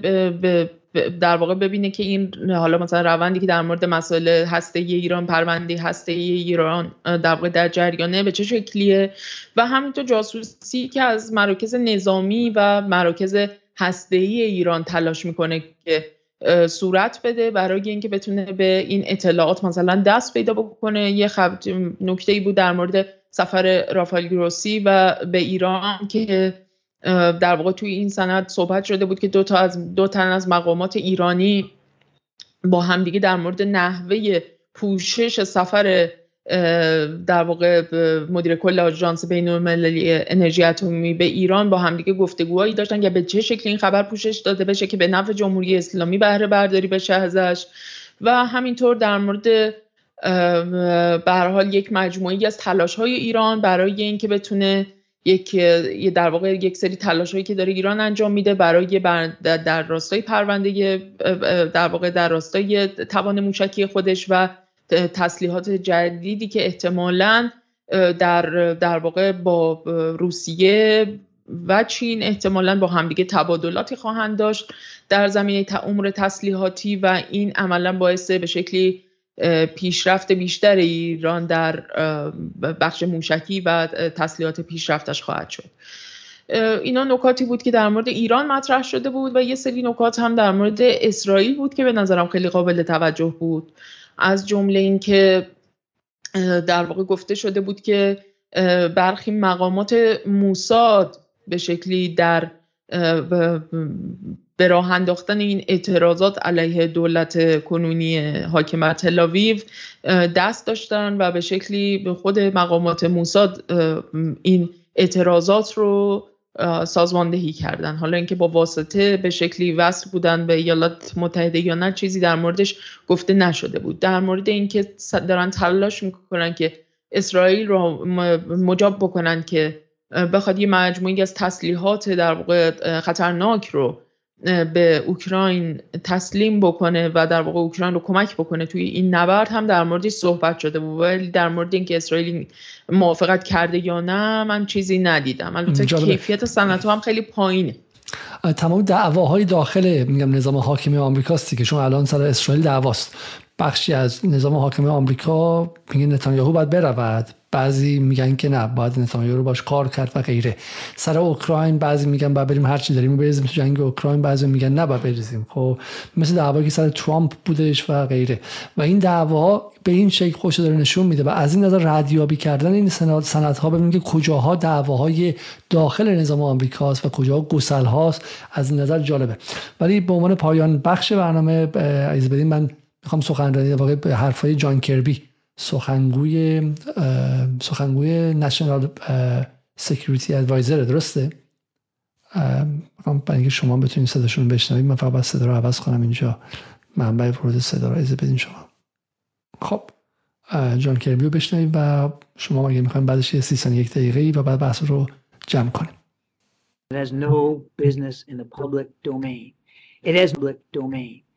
Speaker 2: در واقع ببینه که این حالا مثلا روندی که در مورد مسائل هسته ایران پرونده هسته ایران در واقع در جریانه به چه شکلیه؟ و همینطور جاسوسی که از مراکز نظامی و مراکز هسته ای ایران تلاش می‌کنه که صورت بده برای اینکه بتونه به این اطلاعات مثلا دست پیدا بکنه. یه خب... نکته بود در مورد سفر رافائل گروسی و به ایران که در واقع توی این سند صحبت شده بود که دو تا از دو تن از مقامات ایرانی با همدیگه در مورد نحوه پوشش سفر در واقع مدیر کل آژانس بین المللی انرژی اتمی به ایران با همدیگه گفتگوهایی داشتن که به چه شکلی این خبر پوشش داده بشه که به نفع جمهوری اسلامی بهره برداری بشه ازش. و همینطور در مورد به حال یک مجموعی از تلاش های ایران برای اینکه بتونه یک در واقع یک سری تلاش هایی که داره ایران انجام میده برای در راستای پرونده در واقع در راستای توان موشکی خودش و تسلیحات جدیدی که احتمالا در در واقع با روسیه و چین احتمالا با همدیگه تبادلاتی خواهند داشت در زمینه امور تسلیحاتی و این عملا باعث به شکلی پیشرفت بیشتر ایران در بخش موشکی و تسلیحات پیشرفتش خواهد شد. اینا نکاتی بود که در مورد ایران مطرح شده بود و یه سری نکات هم در مورد اسرائیل بود که به نظرم خیلی قابل توجه بود. از جمله اینکه در واقع گفته شده بود که برخی مقامات موساد به شکلی در به راه انداختن این اعتراضات علیه دولت کنونی حاکم تلاویو دست داشتن و به شکلی به خود مقامات موساد این اعتراضات رو سازماندهی کردن. حالا اینکه با واسطه به شکلی وصل بودن به ایالات متحده یا نه چیزی در موردش گفته نشده بود. در مورد اینکه دارن تلاش می‌کنن که اسرائیل رو مجاب بکنن که بخواد یه مجموعی از تسلیحات در واقع خطرناک رو به اوکراین تسلیم بکنه و در واقع اوکراین رو کمک بکنه توی این نبرد هم در موردش صحبت شده بود. ولی در مورد اینکه اسرائیل موافقت کرده یا نه من چیزی ندیدم. البته کیفیت سنت هم خیلی پایینه.
Speaker 1: تمام دعواهای داخل میگم نظام حاکمی آمریکاستی که چون الان سر اسرائیل دعواست. بخشی از نظام حاکمی آمریکا میگه نتانیاهو باید برود. بعضی میگن که نه باید نتانیاهو رو باش کار کرد و غیره. سر اوکراین بعضی میگن باید بریم هر چی داریم بریزیم تو جنگ اوکراین بعضی میگن نه باید بریزیم. خب مثل دعوایی که سر ترامپ بودش و غیره. و این دعوا به این شکل خوش داره نشون میده و از این نظر ردیابی کردن این سند ها ببینید که کجاها دعواهای داخل نظام آمریکاست و کجاها گسل هاست از این نظر جالبه. ولی به عنوان پایان بخش برنامه اجازه بدین من می‌خوام سخنرانی واقع به حرفای جان کربی سخنگوی سخنگوی National Security Advisor درسته برای اینکه شما بتونید صداشون بشنوید من فقط صدا رو عوض کنم اینجا منبع ورود صدا رو اجازه بدین شما خب جان کربی رو بشنوید و شما اگه می‌خوایم بعدش یه سی یک دقیقه و بعد بحث رو جمع کنیم
Speaker 6: It has no business in the public domain. It has public domain.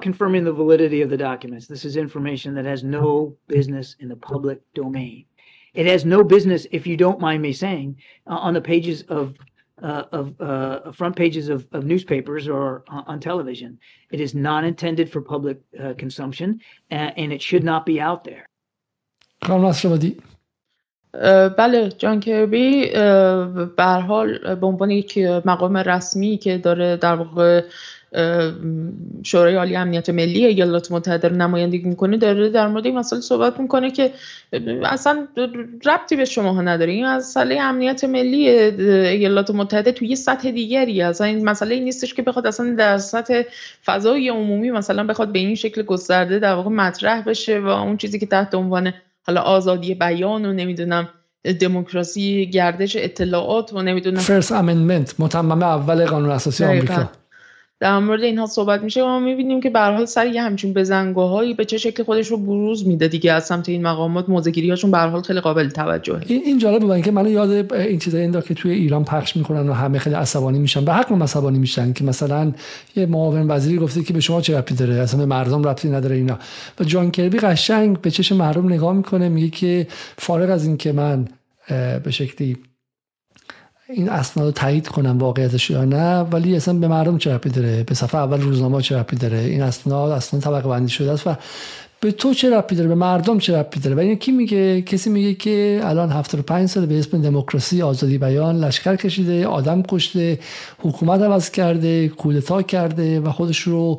Speaker 6: confirming the validity of the documents. This is information that has no business in the public domain. It has no business, if you don't mind me saying, uh, on the pages of uh, of uh, front pages of, of newspapers or on television. It is not intended for public uh, consumption, and it should not be out there.
Speaker 2: بله جان کربی به حال به عنوان یک مقام رسمی که داره در واقع شورای عالی امنیت ملی ایالات متحده رو نمایندگی می‌کنه داره در مورد این مسئله صحبت می‌کنه که اصلا ربطی به شما نداره. این مسئله امنیت ملی ایالات متحده توی سطح دیگری اصلا این مسئله این نیستش که بخواد اصلا در سطح فضای عمومی مثلا بخواد به این شکل گسترده در واقع مطرح بشه و اون چیزی که تحت عنوان حالا آزادی بیان و نمی‌دونم دموکراسی گردش اطلاعات و نمی‌دونم
Speaker 1: فرست امندمنت متمم اول قانون اساسی آمریکا.
Speaker 2: در مورد اینها صحبت میشه و ما می‌بینیم که به حال سر یه همچین بزنگاهایی به چه شکل خودش رو بروز میده دیگه از سمت این مقامات. موزگیری هاشون به حال خیلی قابل توجهه.
Speaker 1: این, جالب بود که منو یاد این چیزای این که توی ایران پخش می‌کنن و همه خیلی عصبانی میشن. به حق عصبانی میشن که مثلا یه معاون وزیری گفته که به شما چه ربطی داره؟ اصلا مردم ربطی نداره اینا. و جان کربی قشنگ به چشم مردم نگاه می‌کنه میگه که فارغ از این که من به شکلی این اسناد رو تایید کنم واقعیتش یا نه ولی اصلا به مردم چه ربطی داره؟ به صفحه اول روزنامه چه ربطی داره؟ این اسناد اسناد طبقه بندی شده است و به تو چه ربطی داره؟ به مردم چه ربطی داره؟ و این کی میگه؟ کسی میگه که الان 75 سال به اسم دموکراسی آزادی بیان لشکر کشیده آدم کشته حکومت عوض کرده کودتا کرده و خودش رو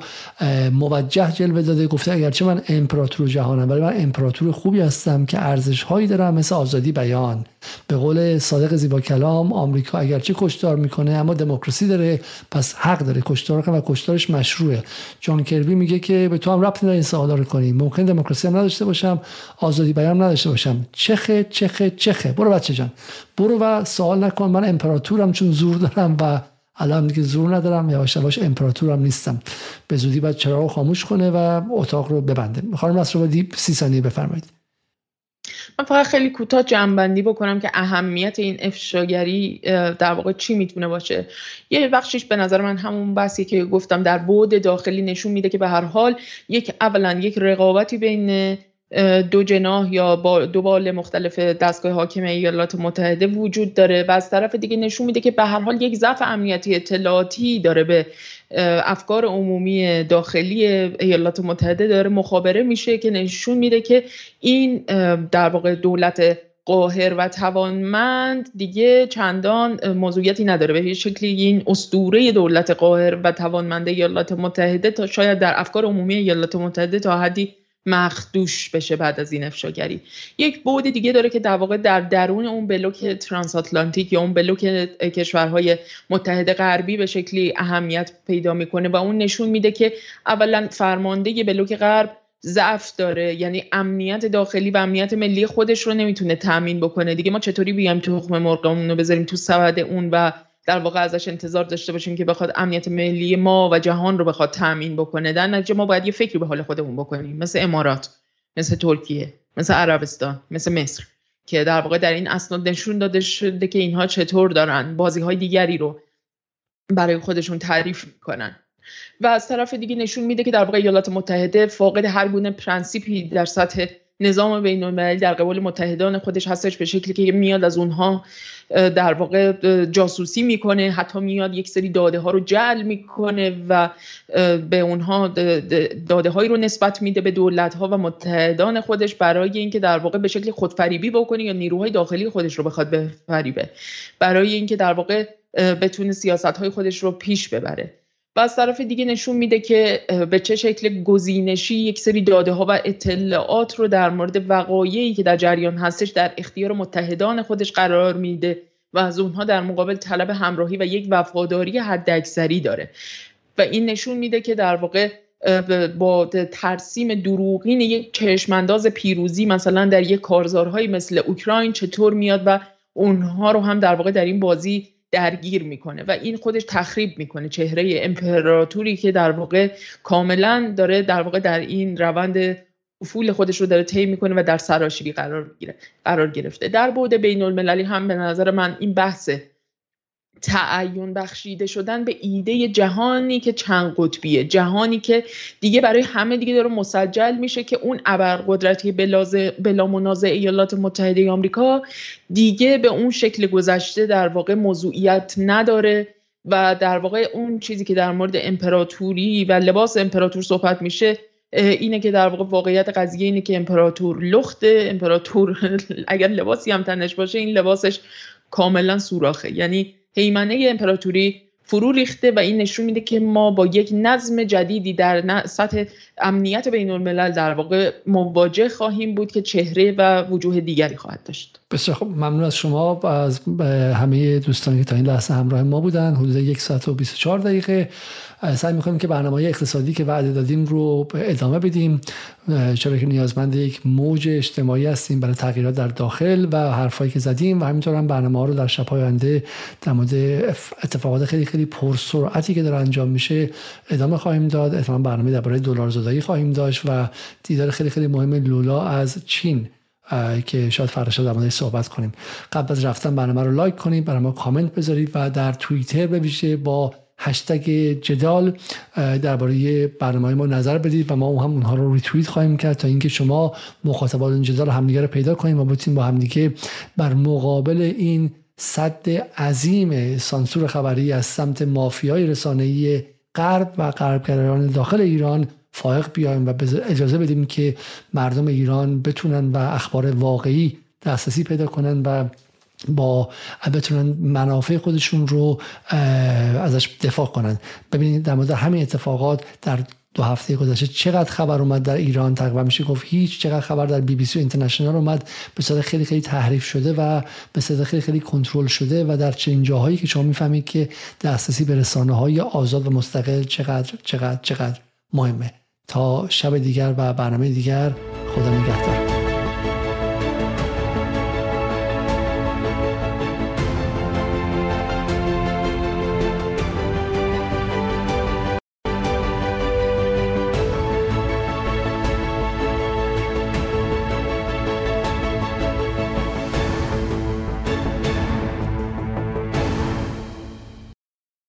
Speaker 1: موجه جلوه داده. گفته اگرچه من امپراتور جهانم ولی من امپراتور خوبی هستم که ارزش هایی دارم مثل آزادی بیان. به قول صادق زیبا کلام آمریکا اگرچه کشتار می‌کنه اما دموکراسی داره. پس حق داره. کشتار کنه و کشتارش مشروعه. جان کربی میگه که به تو هم ربط نداره این سوالا رو کنی. ممکن دموکراسی هم نداشته باشم آزادی بیان نداشته باشم. چخه چخه چخه. برو بچه جان. برو و سوال نکن من امپراتورم چون زور دارم و الان دیگه زور ندارم یواش یواش امپراتورم نیستم. به زودی باید چراغ خاموش کنه و اتاق رو ببنده. خانم دیپ سی ثانیه بفرمایید.
Speaker 2: من فقط خیلی کوتاه جنبندی بکنم که اهمیت این افشاگری در واقع چی می‌تونه باشه. یه بخشش به نظر من همون بحثی که گفتم در بعد داخلی نشون میده که به هر حال یک اولا یک رقابتی بین دو جناح یا با دو بال مختلف دستگاه حاکم ایالات متحده وجود داره و از طرف دیگه نشون میده که به هر حال یک ضعف امنیتی اطلاعاتی داره به افکار عمومی داخلی ایالات متحده داره. مخابره میشه که نشون میده که این در واقع دولت قاهر و توانمند دیگه چندان موضوعیتی نداره. به شکلی این اسطوره دولت قاهر و توانمند ایالات متحده تا شاید در افکار عمومی ایالات متحده تا حدی مخدوش بشه بعد از این افشاگری. یک بعد دیگه داره که در واقع در درون اون بلوک ترانس آتلانتیک یا اون بلوک کشورهای متحد غربی به شکلی اهمیت پیدا می‌کنه و اون نشون میده که اولا فرمانده بلوک غرب ضعف داره. یعنی امنیت داخلی و امنیت ملی خودش رو نمی‌تونه تامین بکنه. دیگه ما چطوری بیایم تخم مرغمون رو بذاریم تو سبد اون و در واقع ازش انتظار داشته باشیم که بخواد امنیت ملی ما و جهان رو بخواد تامین بکنه. در نتیجه ما باید یه فکری به حال خودمون بکنیم. مثل امارات مثل ترکیه مثل عربستان مثل مصر که در واقع در این اسناد نشون داده شده که اینها چطور دارن بازی های دیگری رو برای خودشون تعریف می‌کنن. و از طرف دیگه نشون میده که در واقع ایالات متحده فاقد هر گونه پرنسیپی در سطح نظام بین المللی در قبال متحدان خودش هستش به شکلی که میاد از اونها در واقع جاسوسی می‌کنه حتی میاد یک سری داده ها رو جعل می‌کنه و به اونها داده هایی رو نسبت میده به دولت ها و متحدان خودش برای اینکه در واقع به شکل خودفریبی بکنه یا نیروهای داخلی خودش رو بخواد بفریبه. برای اینکه در واقع بتونه سیاست های خودش رو پیش ببره. و از طرف دیگه نشون میده که به چه شکل گزینشی یک سری داده ها و اطلاعات رو در مورد وقایعی که در جریان هستش در اختیار متحدان خودش قرار میده و از اونها در مقابل طلب همراهی و یک وفاداری حداکثری داره. و این نشون میده که در واقع با ترسیم دروغین یک چشمانداز پیروزی مثلا در یک کارزارهایی مثل اوکراین چطور میاد و اونها رو هم در واقع در این بازی درگیر می‌کنه و این خودش تخریب می‌کنه چهره امپراتوری که در واقع کاملا داره در واقع در این روند افول خودش رو داره طی می‌کنه و در سراشیبی قرار قرار گرفته. در بعد بین المللی هم به نظر من این بحث تعین بخشیده شدن به ایده جهانی که چند قطبیه. جهانی که دیگه برای همه دیگه داره مسجل میشه که اون ابرقدرتی بلا منازع ایالات متحده آمریکا دیگه به اون شکل گذشته در واقع موضوعیت نداره و در واقع اون چیزی که در مورد امپراتوری و لباس امپراتور صحبت میشه اینه که در واقع واقعیت قضیه اینه که امپراتور لخته امپراتور اگر لباسی هم تنش باشه این لباسش کاملا سوراخه. یعنی هیمنه امپراتوری فرو ریخته و این نشون میده که ما با یک نظم جدیدی در سطح امنیت بین الملل در واقع مواجه خواهیم بود که چهره و وجوه دیگری خواهد داشت.
Speaker 1: بسیار خب ممنون از شما از همه دوستانی که تا این لحظه همراه ما بودن. حدود یک ساعت و 24 دقیقه. سعی می‌کنیم که برنامه اقتصادی که وعده دادیم رو ادامه بدیم. چرا که نیازمند یک موج اجتماعی هستیم برای تغییرات در داخل و حرفایی که زدیم و همینطور هم برنامه ها رو در شب آینده در مورد اتفاقات خیلی خیلی پرسرعتی که داره انجام میشه ادامه خواهیم داد. احتمالاً برنامه درباره دلار زدایی خواهیم داشت و دیدار خیلی خیلی مهم لولا از چین. که شاید فردا در موردش صحبت کنیم. قبل از رفتن برنامه رو لایک کنید برای ما کامنت بذارید و در توییتر بویژه با هشتگ جدال درباره برنامه ما نظر بدید و ما هم اونها رو ریتوییت خواهیم کرد تا اینکه شما مخاطبان جدال همدیگه رو پیدا کنیم و بتونیم با همدیگه در مقابل این صد عظیم سانسور خبری از سمت مافیای رسانه‌ای غرب و غربگرایان داخل ایران فائق بیایم و اجازه بدیم که مردم ایران بتونن و اخبار واقعی دسترسی پیدا کنن و با بتونن منافع خودشون رو ازش دفاع کنن. ببینید در مورد همین اتفاقات در دو هفته گذشته چقدر خبر اومد در ایران؟ تقریبا میشه گفت هیچ چقدر خبر در بی بی سی اینترنشنال اومد. به صورت خیلی خیلی تحریف شده و به صورت خیلی خیلی کنترل شده و در چنین جاهایی که شما می‌فهمید که دسترسی به رسانه های آزاد و مستقل چقدر چقدر چقدر مهمه. تا شب دیگر و برنامه دیگر خدا نگهدار.